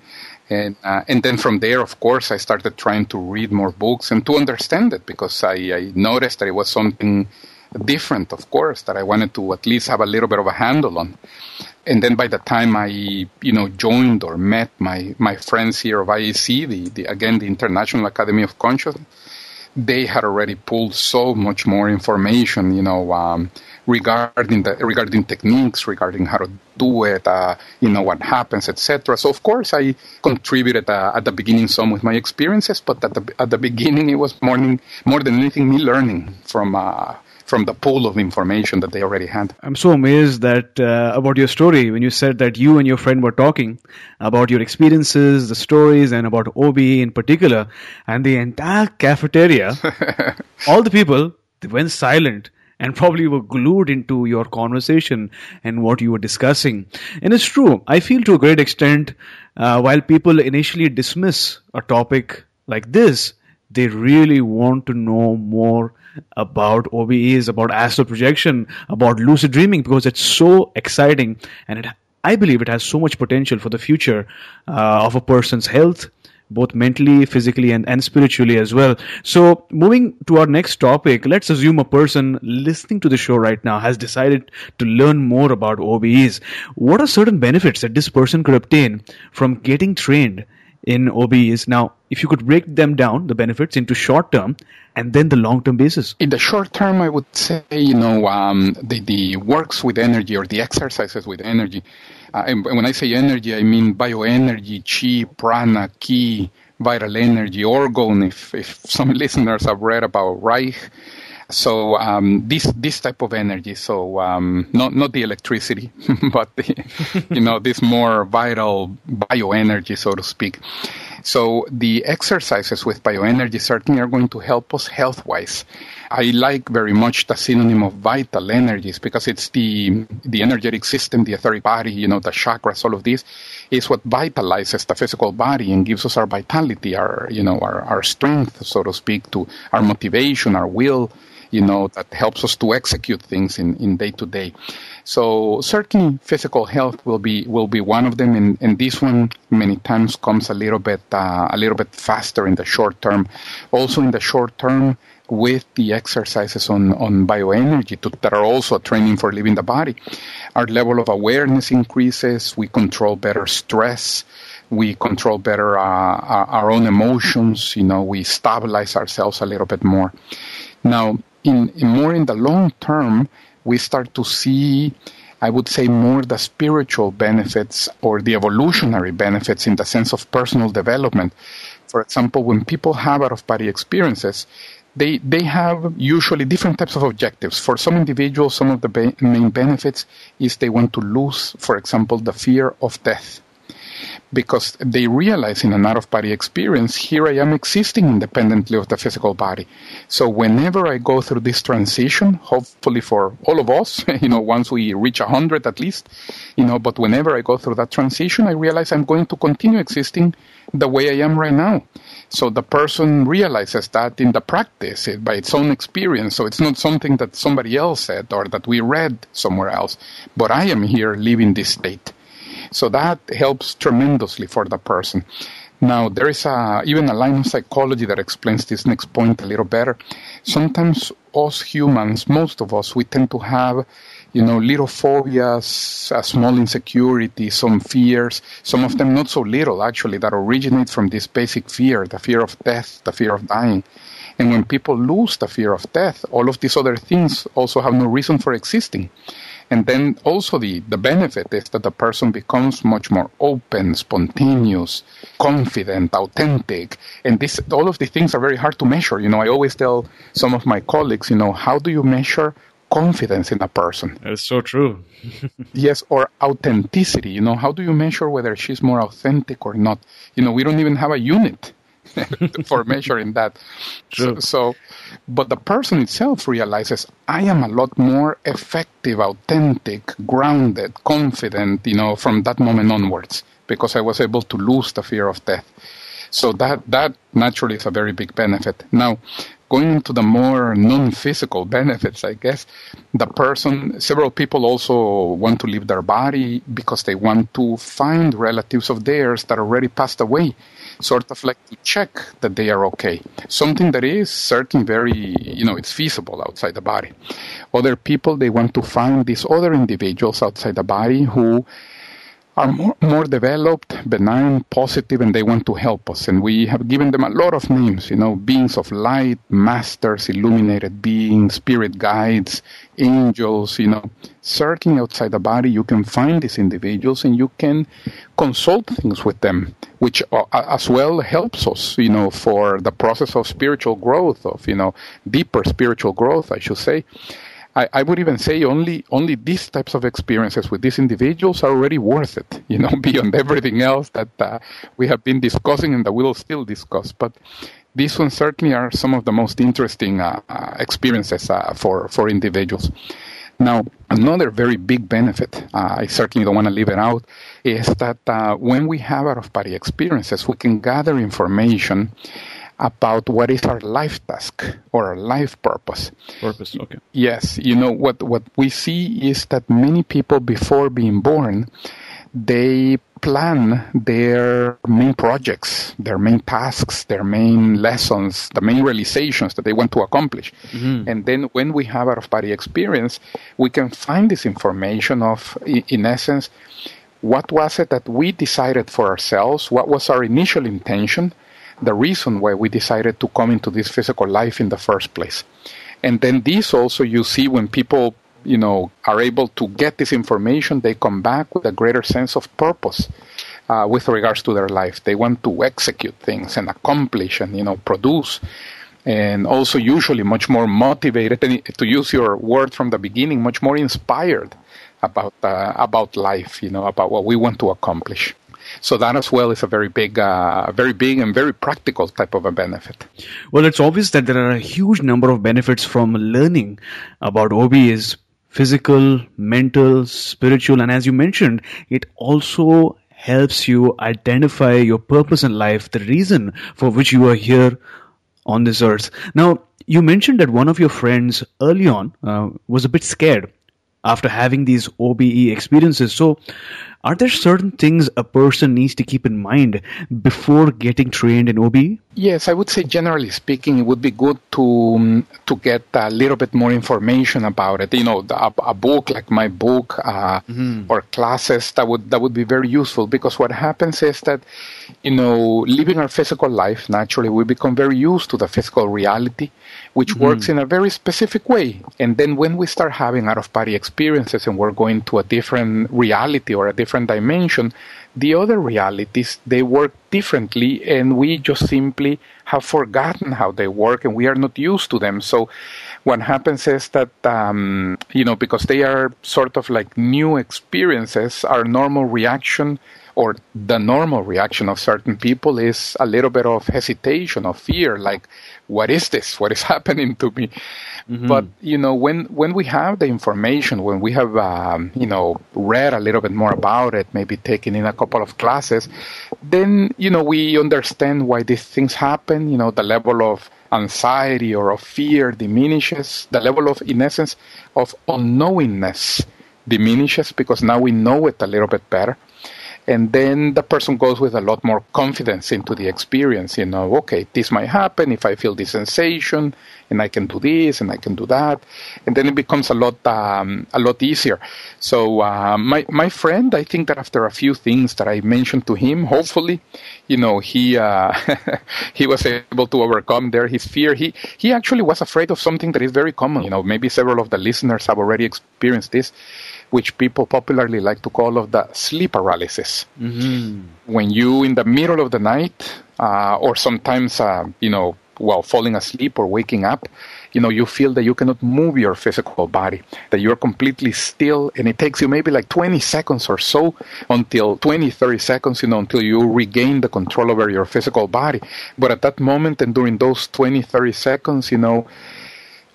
And, uh, and then from there, of course, I started trying to read more books and to understand it because I, I noticed that it was something different, of course, that I wanted to at least have a little bit of a handle on. And then by the time I, you know, joined or met my, my friends here of IAC, the, the again, the International Academy of Consciousness, they had already pulled so much more information, you know, um, regarding the regarding techniques, regarding how to do it, uh, you know, what happens, etc. So of course I contributed uh, at the beginning some with my experiences, but at the at the beginning it was more than, more than anything me learning from uh, from the pool of information that they already had. I'm so amazed that uh, about your story when you said that you and your friend were talking about your experiences, the stories, and about OBE in particular, and the entire cafeteria, all the people they went silent and probably were glued into your conversation and what you were discussing. And it's true. I feel to a great extent, uh, while people initially dismiss a topic like this, they really want to know more about OBEs, about astral projection, about lucid dreaming because it's so exciting and it, I believe it has so much potential for the future uh, of a person's health, both mentally, physically, and, and spiritually as well. So, moving to our next topic, let's assume a person listening to the show right now has decided to learn more about OBEs. What are certain benefits that this person could obtain from getting trained in OBEs? Now, if you could break them down, the benefits into short term and then the long term basis? In the short term, I would say, you know, um, the, the works with energy or the exercises with energy. Uh, and when I say energy, I mean bioenergy, chi, prana, ki, vital energy, orgone, if, if some listeners have read about Reich. So um, this this type of energy, so um, not not the electricity, but the, you know this more vital bioenergy, so to speak. So the exercises with bioenergy certainly are going to help us health wise. I like very much the synonym of vital energies because it's the the energetic system, the etheric body, you know, the chakras, all of this is what vitalizes the physical body and gives us our vitality, our you know, our, our strength, so to speak, to our motivation, our will, you know, that helps us to execute things in, in day to day. So certainly physical health will be will be one of them, and, and this one many times comes a little bit uh, a little bit faster in the short term. Also in the short term, with the exercises on, on bioenergy to, that are also training for living the body. Our level of awareness increases. We control better stress. We control better uh, our, our, own emotions. You know, we stabilize ourselves a little bit more. Now, in, more in the long term, we start to see, I would say, more the spiritual benefits or the evolutionary benefits in the sense of personal development. For example, when people have out of body experiences, they, they have usually different types of objectives. For some individuals, some of the main benefits is they want to lose, for example, the fear of death because they realize in an out of body experience, here I am existing independently of the physical body. So whenever I go through this transition, hopefully for all of us, you know, once we reach a hundred at least, you know, but whenever I go through that transition, I realize I'm going to continue existing the way I am right now. So the person realizes that in the practice it, by its own experience. So it's not something that somebody else said or that we read somewhere else, but I am here living this state. So that helps tremendously for the person. Now, there is a, even a line of psychology that explains this next point a little better. Sometimes us humans, most of us, we tend to have, you know, little phobias, a small insecurity, some fears, some of them not so little actually, that originate from this basic fear, the fear of death, the fear of dying. And when people lose the fear of death, all of these other things also have no reason for existing. And then also the, the benefit is that the person becomes much more open, spontaneous, confident, authentic. And this, all of these things are very hard to measure. You know, I always tell some of my colleagues, you know, how do you measure confidence in a person? That's so true. yes, or authenticity. You know, how do you measure whether she's more authentic or not? You know, we don't even have a unit for measuring that. So, so, but the person itself realizes I am a lot more effective, authentic, grounded, confident, you know, from that moment onwards because I was able to lose the fear of death. So that, that naturally is a very big benefit. Now, going into the more non-physical benefits, I guess, the person, several people also want to leave their body because they want to find relatives of theirs that already passed away sort of like to check that they are okay. Something that is certainly very, you know, it's feasible outside the body. Other people, they want to find these other individuals outside the body who are more, more developed, benign, positive, and they want to help us. And we have given them a lot of names, you know, beings of light, masters, illuminated beings, spirit guides, angels, you know. Certainly outside the body, you can find these individuals and you can consult things with them, which as well helps us, you know, for the process of spiritual growth, of, you know, deeper spiritual growth, I should say. I, I, would even say only only these types of experiences with these individuals are already worth it, you know, beyond everything else that uh, we have been discussing and that we will still discuss. But these ones certainly are some of the most interesting uh, uh, experiences uh, for for individuals. Now, another very big benefit, uh, I certainly don't want to leave it out, is that uh, when we have out of body experiences, we can gather information about what is our life task or our life purpose. Purpose, okay. Yes, you know what what we see is that many people before being born, they plan their main projects, their main tasks, their main lessons, the main realizations that they want to accomplish. Mm-hmm. And then when we have out of body experience, we can find this information of, in essence, what was it that we decided for ourselves? What was our initial intention? The reason why we decided to come into this physical life in the first place. And then this also you see when people, you know, are able to get this information, they come back with a greater sense of purpose. Uh, with regards to their life, they want to execute things and accomplish and you know produce, and also usually much more motivated. And to use your word from the beginning, much more inspired about uh, about life. You know about what we want to accomplish. So that as well is a very big, uh, very big and very practical type of a benefit. Well, it's obvious that there are a huge number of benefits from learning about OBEs physical, mental, spiritual, and as you mentioned, it also helps you identify your purpose in life, the reason for which you are here on this earth. Now, you mentioned that one of your friends early on uh, was a bit scared after having these OBE experiences. So, are there certain things a person needs to keep in mind before getting trained in OBE? Yes, I would say generally speaking, it would be good to um, to get a little bit more information about it. You know, a, a book like my book uh, mm-hmm. or classes that would that would be very useful because what happens is that you know, living our physical life naturally, we become very used to the physical reality, which mm-hmm. works in a very specific way. And then when we start having out of body experiences and we're going to a different reality or a different dimension, the other realities, they work differently and we just simply have forgotten how they work and we are not used to them. So what happens is that, um, you know, because they are sort of like new experiences, our normal reaction or the normal reaction of certain people is a little bit of hesitation, of fear, like, what is this? What is happening to me? Mm-hmm. But you know, when when we have the information, when we have um, you know read a little bit more about it, maybe taken in a couple of classes, then you know we understand why these things happen. You know, the level of anxiety or of fear diminishes. The level of, in essence, of unknowingness diminishes because now we know it a little bit better and then the person goes with a lot more confidence into the experience you know okay this might happen if i feel this sensation and i can do this and i can do that. And then it becomes a lot um, a lot easier. So uh, my my friend i think that after a few things that i mentioned to him hopefully you know he uh, he was able to overcome there his fear. He he actually was afraid of something that is very common. You know maybe several of the listeners have already experienced this which people popularly like to call of the sleep paralysis. Mm-hmm. When you, in the middle of the night, uh, or sometimes, uh, you know, while falling asleep or waking up, you know, you feel that you cannot move your physical body, that you're completely still, and it takes you maybe like 20 seconds or so until 20, 30 seconds, you know, until you regain the control over your physical body. But at that moment and during those 20, 30 seconds, you know,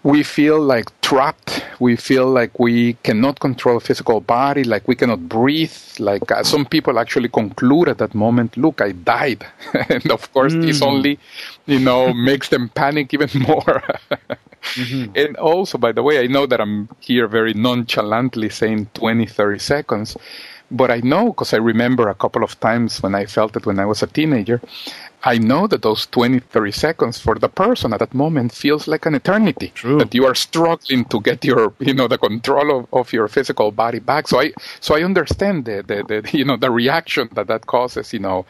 we feel like trapped. We feel like we cannot control physical body, like we cannot breathe. Like uh, some people actually conclude at that moment, look, I died. and of course, mm. this only, you know, makes them panic even more. mm-hmm. And also, by the way, I know that I'm here very nonchalantly saying 20, 30 seconds. But I know because I remember a couple of times when I felt it when I was a teenager. I know that those 20, 30 seconds for the person at that moment feels like an eternity. True. That you are struggling to get your, you know, the control of, of your physical body back. So I, so I understand the, the, the, you know, the reaction that that causes, you know,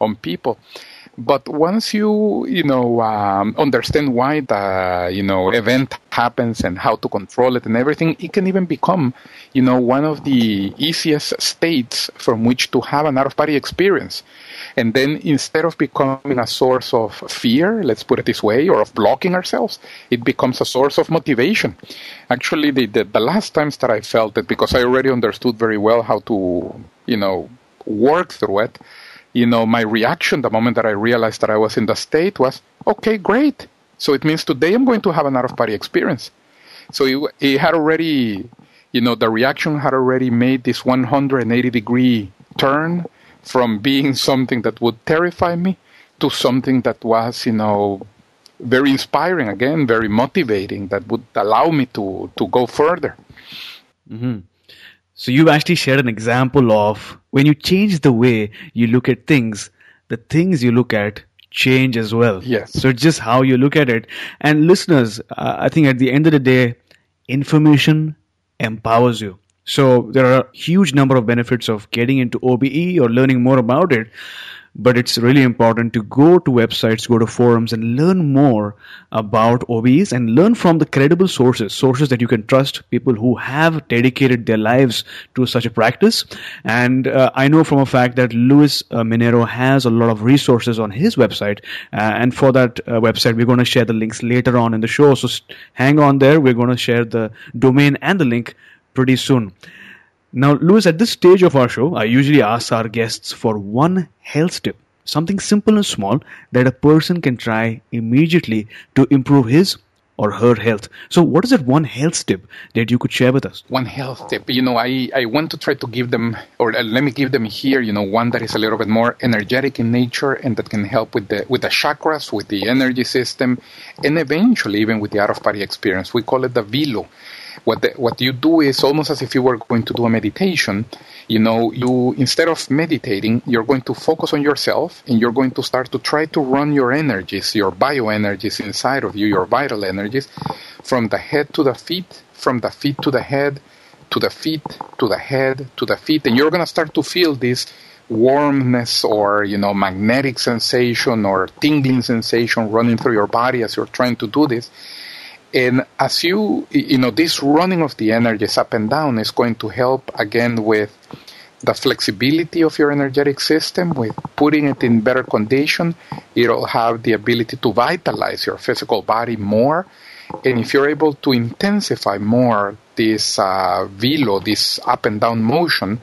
on people. But once you, you know, um, understand why the, you know, event happens and how to control it and everything, it can even become, you know, one of the easiest states from which to have an out-of-body experience. And then instead of becoming a source of fear, let's put it this way, or of blocking ourselves, it becomes a source of motivation. Actually, the, the, the last times that I felt it, because I already understood very well how to, you know, work through it, you know, my reaction the moment that I realized that I was in the state was, okay, great. So it means today I'm going to have an out of body experience. So it, it had already, you know, the reaction had already made this 180 degree turn from being something that would terrify me to something that was, you know, very inspiring again, very motivating, that would allow me to, to go further. Mm-hmm. So you actually shared an example of when you change the way you look at things, the things you look at change as well. Yes. So it's just how you look at it. And listeners, uh, I think at the end of the day, information empowers you. So there are a huge number of benefits of getting into OBE or learning more about it but it's really important to go to websites, go to forums, and learn more about OBEs and learn from the credible sources, sources that you can trust, people who have dedicated their lives to such a practice. And uh, I know from a fact that Luis uh, Minero has a lot of resources on his website, uh, and for that uh, website, we're going to share the links later on in the show. So hang on there. We're going to share the domain and the link pretty soon. Now, Luis, at this stage of our show, I usually ask our guests for one health tip, something simple and small that a person can try immediately to improve his or her health. So, what is that one health tip that you could share with us? One health tip. You know, I, I want to try to give them, or uh, let me give them here, you know, one that is a little bit more energetic in nature and that can help with the, with the chakras, with the energy system, and eventually even with the out of body experience. We call it the Velo what the, what you do is almost as if you were going to do a meditation. You know, you instead of meditating, you're going to focus on yourself, and you're going to start to try to run your energies, your bioenergies inside of you, your vital energies, from the head to the feet, from the feet to the head, to the feet, to the head, to the feet, and you're going to start to feel this warmness or you know magnetic sensation or tingling sensation running through your body as you're trying to do this and as you, you know, this running of the energies up and down is going to help again with the flexibility of your energetic system, with putting it in better condition. It'll have the ability to vitalize your physical body more. And if you're able to intensify more this uh, velo, this up and down motion,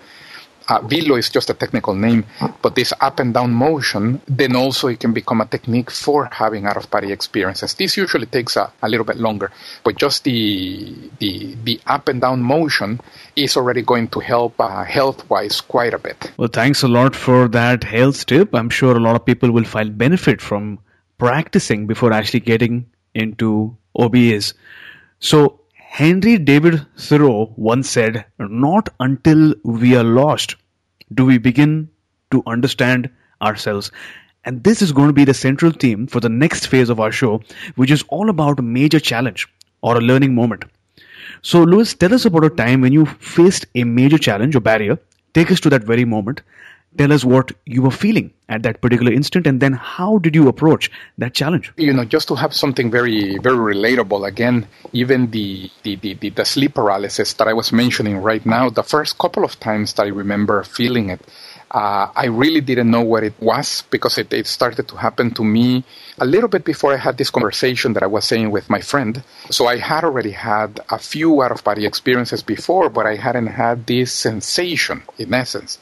uh, velo is just a technical name, but this up and down motion, then also it can become a technique for having out of body experiences. This usually takes a, a little bit longer, but just the, the, the up and down motion is already going to help uh, health wise quite a bit. Well, thanks a lot for that health tip. I'm sure a lot of people will find benefit from practicing before actually getting into OBEs. So, Henry David Thoreau once said, Not until we are lost do we begin to understand ourselves. And this is going to be the central theme for the next phase of our show, which is all about a major challenge or a learning moment. So, Luis, tell us about a time when you faced a major challenge or barrier. Take us to that very moment tell us what you were feeling at that particular instant and then how did you approach that challenge you know just to have something very very relatable again even the the, the, the, the sleep paralysis that i was mentioning right now the first couple of times that i remember feeling it uh, I really didn't know what it was because it, it, started to happen to me a little bit before I had this conversation that I was saying with my friend. So I had already had a few out of body experiences before, but I hadn't had this sensation in essence.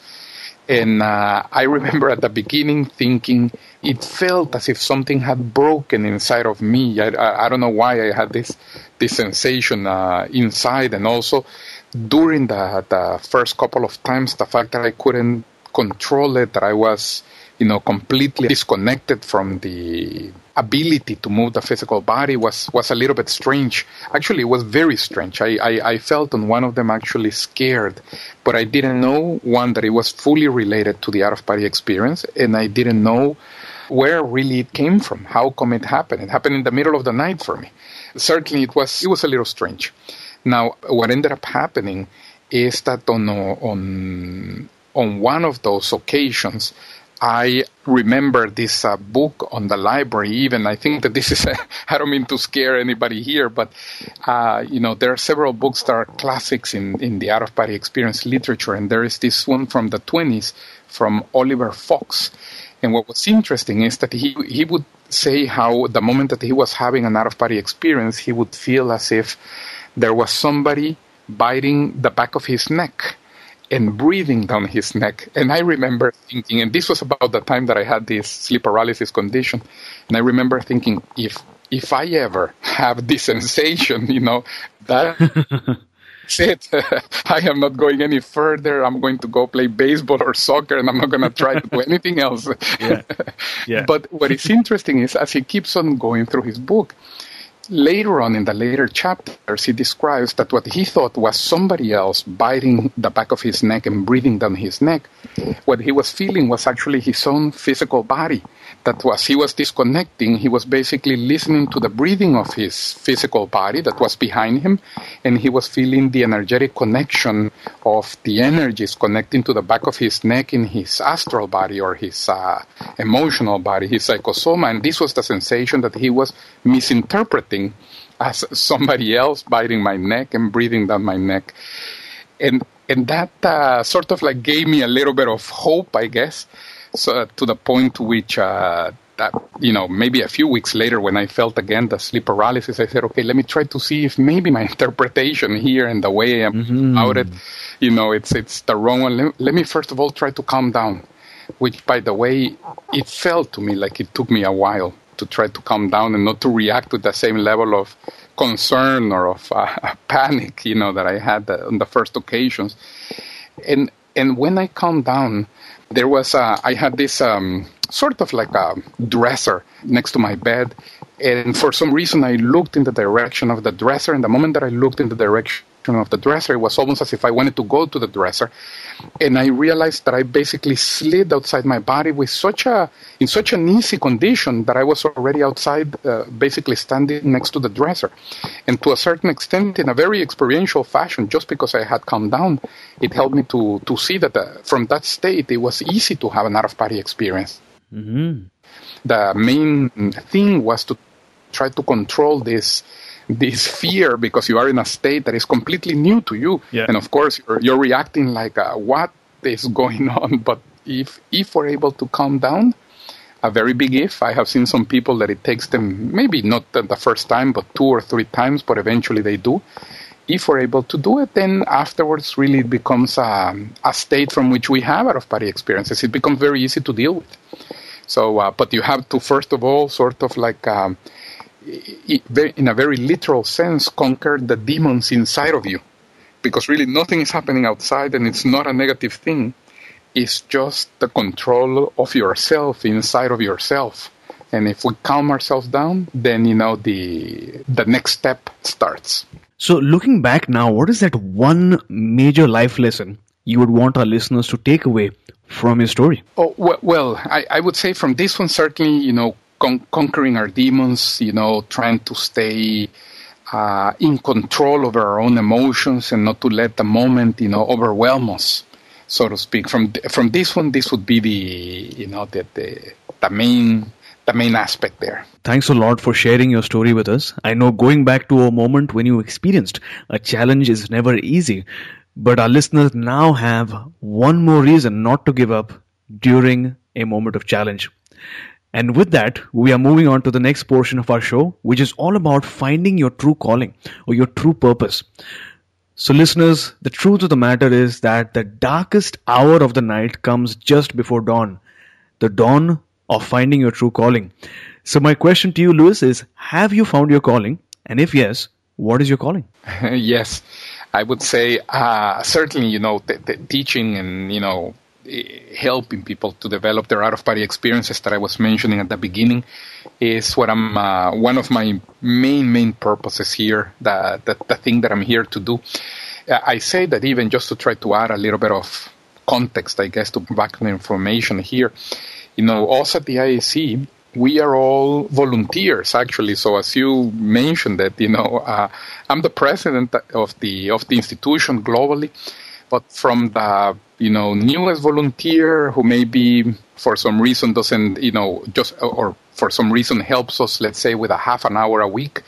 And uh, I remember at the beginning thinking it felt as if something had broken inside of me. I, I, I don't know why I had this this sensation uh, inside, and also during the the first couple of times, the fact that I couldn't control it, that I was, you know, completely disconnected from the ability to move the physical body was, was a little bit strange. Actually, it was very strange. I, I, I felt on one of them actually scared, but I didn't know, one, that it was fully related to the out of body experience, and I didn't know where really it came from. How come it happened? It happened in the middle of the night for me. Certainly, it was, it was a little strange. Now, what ended up happening is that on, on on one of those occasions, I remember this uh, book on the library. Even I think that this is. I don't mean to scare anybody here, but uh, you know there are several books that are classics in in the out of body experience literature, and there is this one from the twenties from Oliver Fox. And what was interesting is that he he would say how the moment that he was having an out of body experience, he would feel as if there was somebody biting the back of his neck and breathing down his neck. And I remember thinking, and this was about the time that I had this sleep paralysis condition, and I remember thinking, if if I ever have this sensation, you know, that's it. I am not going any further. I'm going to go play baseball or soccer, and I'm not going to try to do anything else. Yeah. Yeah. but what is interesting is as he keeps on going through his book, Later on in the later chapters, he describes that what he thought was somebody else biting the back of his neck and breathing down his neck, what he was feeling was actually his own physical body. That was, he was disconnecting, he was basically listening to the breathing of his physical body that was behind him, and he was feeling the energetic connection of the energies connecting to the back of his neck in his astral body or his uh, emotional body, his psychosoma, and this was the sensation that he was misinterpreting as somebody else biting my neck and breathing down my neck. And and that uh, sort of like gave me a little bit of hope, I guess. So to the point to which uh, that you know maybe a few weeks later when I felt again the sleep paralysis, I said, okay, let me try to see if maybe my interpretation here and the way I'm mm-hmm. about it, you know, it's it's the wrong one. Let, let me first of all try to calm down. Which, by the way, it felt to me like it took me a while to try to calm down and not to react with the same level of concern or of uh, panic, you know, that I had uh, on the first occasions. And and when I calmed down, there was a, I had this um, sort of like a dresser next to my bed, and for some reason I looked in the direction of the dresser, and the moment that I looked in the direction of the dresser. It was almost as if I wanted to go to the dresser, and I realized that I basically slid outside my body with such a in such an easy condition that I was already outside, uh, basically standing next to the dresser, and to a certain extent, in a very experiential fashion, just because I had calmed down, it helped me to to see that uh, from that state it was easy to have an out of body experience. Mm-hmm. The main thing was to try to control this this fear because you are in a state that is completely new to you. Yeah. And of course, you're, you're reacting like, uh, what is going on? But if, if we're able to calm down, a very big if. I have seen some people that it takes them maybe not the first time, but two or three times, but eventually they do. If we're able to do it, then afterwards really it becomes a, a state from which we have out of body experiences. It becomes very easy to deal with. So, uh, but you have to first of all sort of like um, in a very literal sense, conquer the demons inside of you. Because really nothing is happening outside and it's not a negative thing. It's just the control of yourself inside of yourself. And if we calm ourselves down, then, you know, the, the next step starts. So looking back now, what is that one major life lesson you would want our listeners to take away from your story? Oh, well, well I, I would say from this one, certainly, you know, con- conquering our demons, you know, trying to stay uh, in control of our own emotions and not to let the moment, you know, overwhelm us. so to speak. From from this one, this would be the you know the the, the main the main aspect there. Thanks a lot for sharing your story with us. I know going back to a moment when you experienced a challenge is never easy, but our listeners now have one more reason not to give up during a moment of challenge. And with that, we are moving on to the next portion of our show, which is all about finding your true calling or your true purpose. So, listeners, the truth of the matter is that the darkest hour of the night comes just before dawn, the dawn of finding your true calling. So, my question to you, Luis, is Have you found your calling? And if yes, what is your calling? yes, I would say uh, certainly, you know, the, the teaching and, you know, helping people to develop their out of body experiences that I was mentioning at the beginning is what I'm uh, one of my main main purposes here. The, the the thing that I'm here to do. I say that even just to try to add a little bit of context, I guess, to background information here. You know, also at the IAC, we are all volunteers actually. So as you mentioned that, you know, uh, I'm the president of the of the institution globally, but from the you know newest volunteer who maybe for some reason doesn't you know just or for some reason helps us let's say with a half an hour a week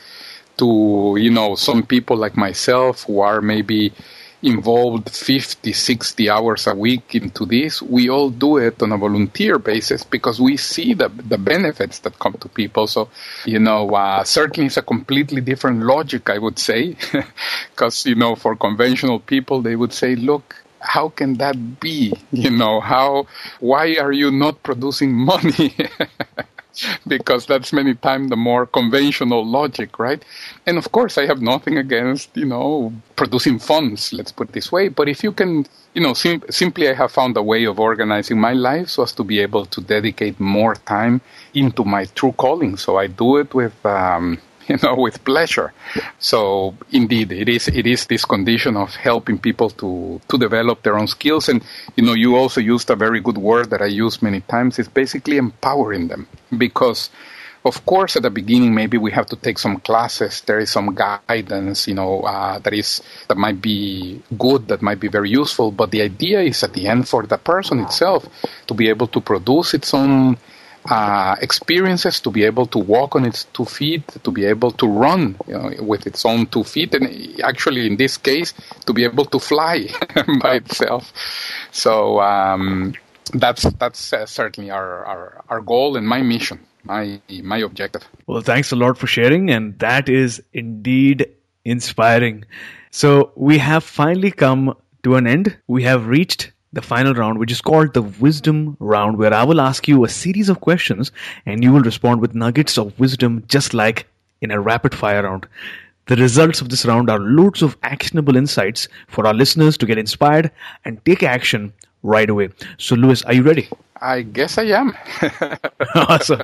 to you know some people like myself who are maybe involved 50 60 hours a week into this we all do it on a volunteer basis because we see the, the benefits that come to people. So you know uh, certainly it's a completely different logic i would say because you know for conventional people they would say look how can that be? You know, how, why are you not producing money? because that's many times the more conventional logic, right? And of course, I have nothing against, you know, producing funds, let's put it this way. But if you can, you know, sim- simply I have found a way of organizing my life so as to be able to dedicate more time into my true calling. So I do it with, um, you know, with pleasure. So indeed, it is it is this condition of helping people to to develop their own skills, and you know, you also used a very good word that I use many times. It's basically empowering them because. Of course, at the beginning, maybe we have to take some classes. There is some guidance, you know, uh, that is that might be good, that might be very useful. But the idea is, at the end, for the person itself to be able to produce its own uh, experiences to be able to walk on its two feet, to be able to run you know, with its own two feet, and actually, in this case, to be able to fly by itself. So um, that's that's uh, certainly our, our our goal and my mission, my my objective. Well, thanks a lot for sharing, and that is indeed inspiring. So we have finally come to an end. We have reached the final round, which is called the wisdom round, where I will ask you a series of questions and you will respond with nuggets of wisdom, just like in a rapid fire round. The results of this round are loads of actionable insights for our listeners to get inspired and take action right away. So, Luis, are you ready? I guess I am. awesome.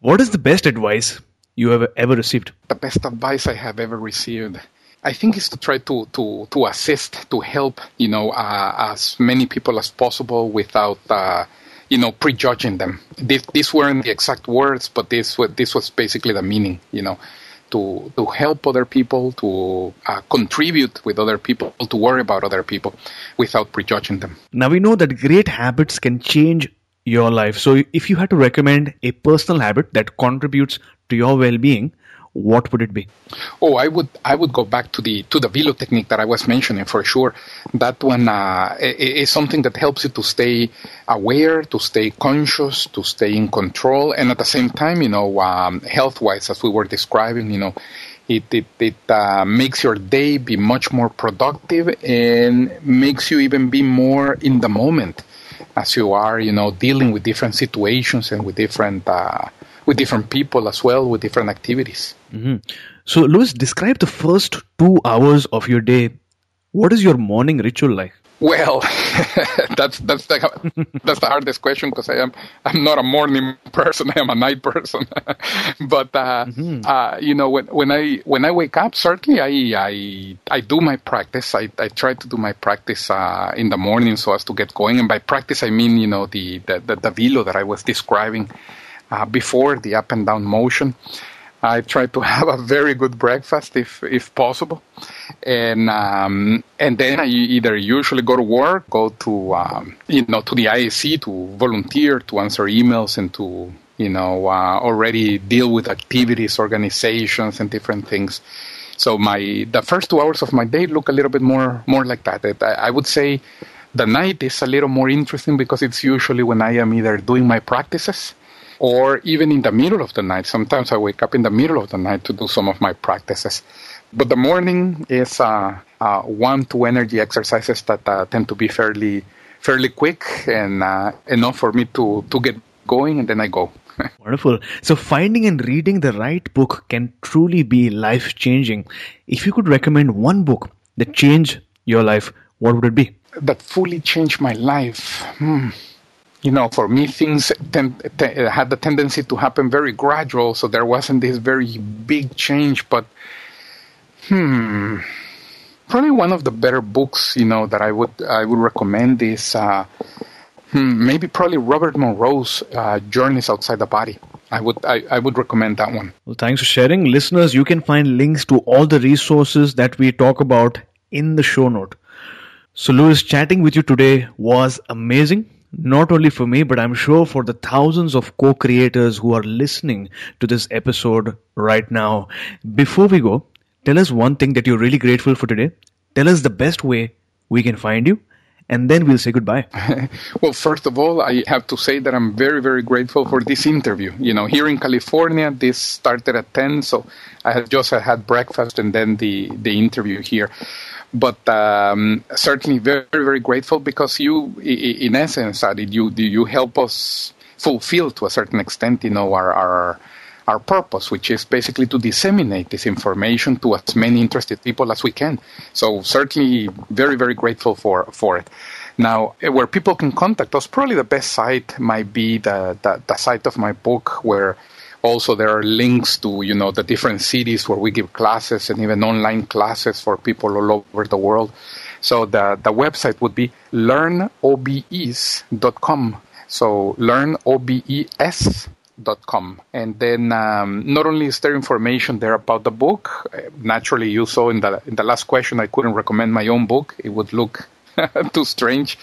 what is the best advice you have ever received? The best advice I have ever received. I think is to try to, to, to assist, to help, you know, uh, as many people as possible without, uh, you know, prejudging them. These weren't the exact words, but this was, this was basically the meaning, you know, to, to help other people, to uh, contribute with other people, to worry about other people without prejudging them. Now we know that great habits can change your life. So if you had to recommend a personal habit that contributes to your well-being, what would it be? Oh, I would I would go back to the to the Velo technique that I was mentioning for sure. That one uh, is something that helps you to stay aware, to stay conscious, to stay in control, and at the same time, you know, um, health wise, as we were describing, you know. It, it, it uh, makes your day be much more productive and makes you even be more in the moment as you are, you know, dealing with different situations and with different uh, with different people as well, with different activities. Mm-hmm. So, Luis, describe the first two hours of your day. What is your morning ritual like? Well, that's that's the that's the hardest question because I am I'm not a morning person. I am a night person. but uh, mm-hmm. uh, you know, when when I when I wake up, certainly I I, I do my practice. I, I try to do my practice uh, in the morning so as to get going. And by practice, I mean you know the the the, the velo that I was describing uh, before the up and down motion. I try to have a very good breakfast if if possible, and um, and then I either usually go to work, go to um, you know to the IAC to volunteer, to answer emails, and to you know uh, already deal with activities, organizations, and different things. So my the first two hours of my day look a little bit more more like that. I, I would say the night is a little more interesting because it's usually when I am either doing my practices or even in the middle of the night. Sometimes I wake up in the middle of the night to do some of my practices. But the morning is uh, uh, one two energy exercises that uh, tend to be fairly fairly quick and uh, enough for me to to get going, and then I go. Wonderful. So finding and reading the right book can truly be life changing. If you could recommend one book that changed your life, what would it be? That fully changed my life. Hmm you know, for me, things tend, t- had the tendency to happen very gradual, so there wasn't this very big change. But, hmm, probably one of the better books, you know, that I would I would recommend is uh, hmm, maybe probably Robert Monroe's uh, Journeys Outside the Body. I would I, I would recommend that one. Well, thanks for sharing, listeners. You can find links to all the resources that we talk about in the show note. So, Luis, chatting with you today was amazing not only for me, but I'm sure for the thousands of co creators who are listening to this episode right now. Before we go, tell us one thing that you're really grateful for today. Tell us the best way we can find you, and then we'll say goodbye. well, first of all, I have to say that I'm very, very grateful for this interview. You know, here in California, this started at 10, so I had just had breakfast and then the, the interview here but um, certainly very very grateful because you in essence Adi, you you help us fulfill to a certain extent you know our, our our purpose which is basically to disseminate this information to as many interested people as we can. So certainly very very grateful for for it. Now where people can contact us probably the best site might be the, the, the site of my book where also, there are links to you know the different cities where we give classes and even online classes for people all over the world. So the the website would be learnobes.com. So learnobes.com. And then um, not only is there information there about the book, naturally you saw in the in the last question I couldn't recommend my own book. It would look too strange,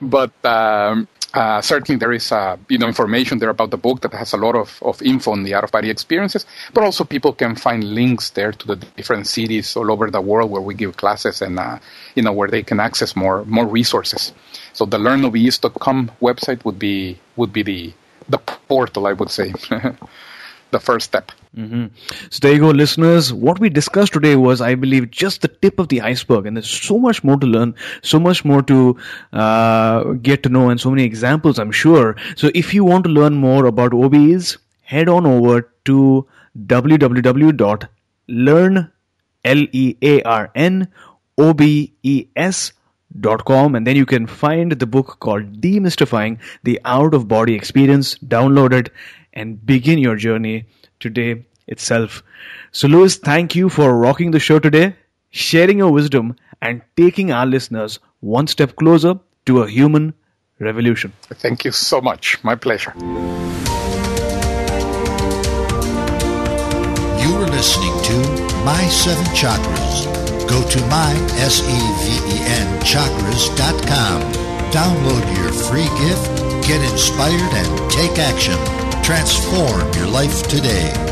but um, uh, certainly, there is uh, you know information there about the book that has a lot of, of info on the out of body experiences, but also people can find links there to the different cities all over the world where we give classes and uh, you know where they can access more more resources. So the learnobes.com website would be would be the the portal, I would say. the first step. Mm-hmm. So there you go, listeners. What we discussed today was, I believe, just the tip of the iceberg, and there's so much more to learn, so much more to uh, get to know, and so many examples, I'm sure. So if you want to learn more about OBEs, head on over to www.learn L-E-A-R-N O-B-E-S dot com and then you can find the book called demystifying the out of body experience download it and begin your journey today itself. So, Luis, thank you for rocking the show today, sharing your wisdom, and taking our listeners one step closer to a human revolution. Thank you so much. My pleasure. You were listening to My Seven Chakras. Go to my, S-E-V-E-N, chakras.com. Download your free gift, get inspired, and take action. Transform your life today.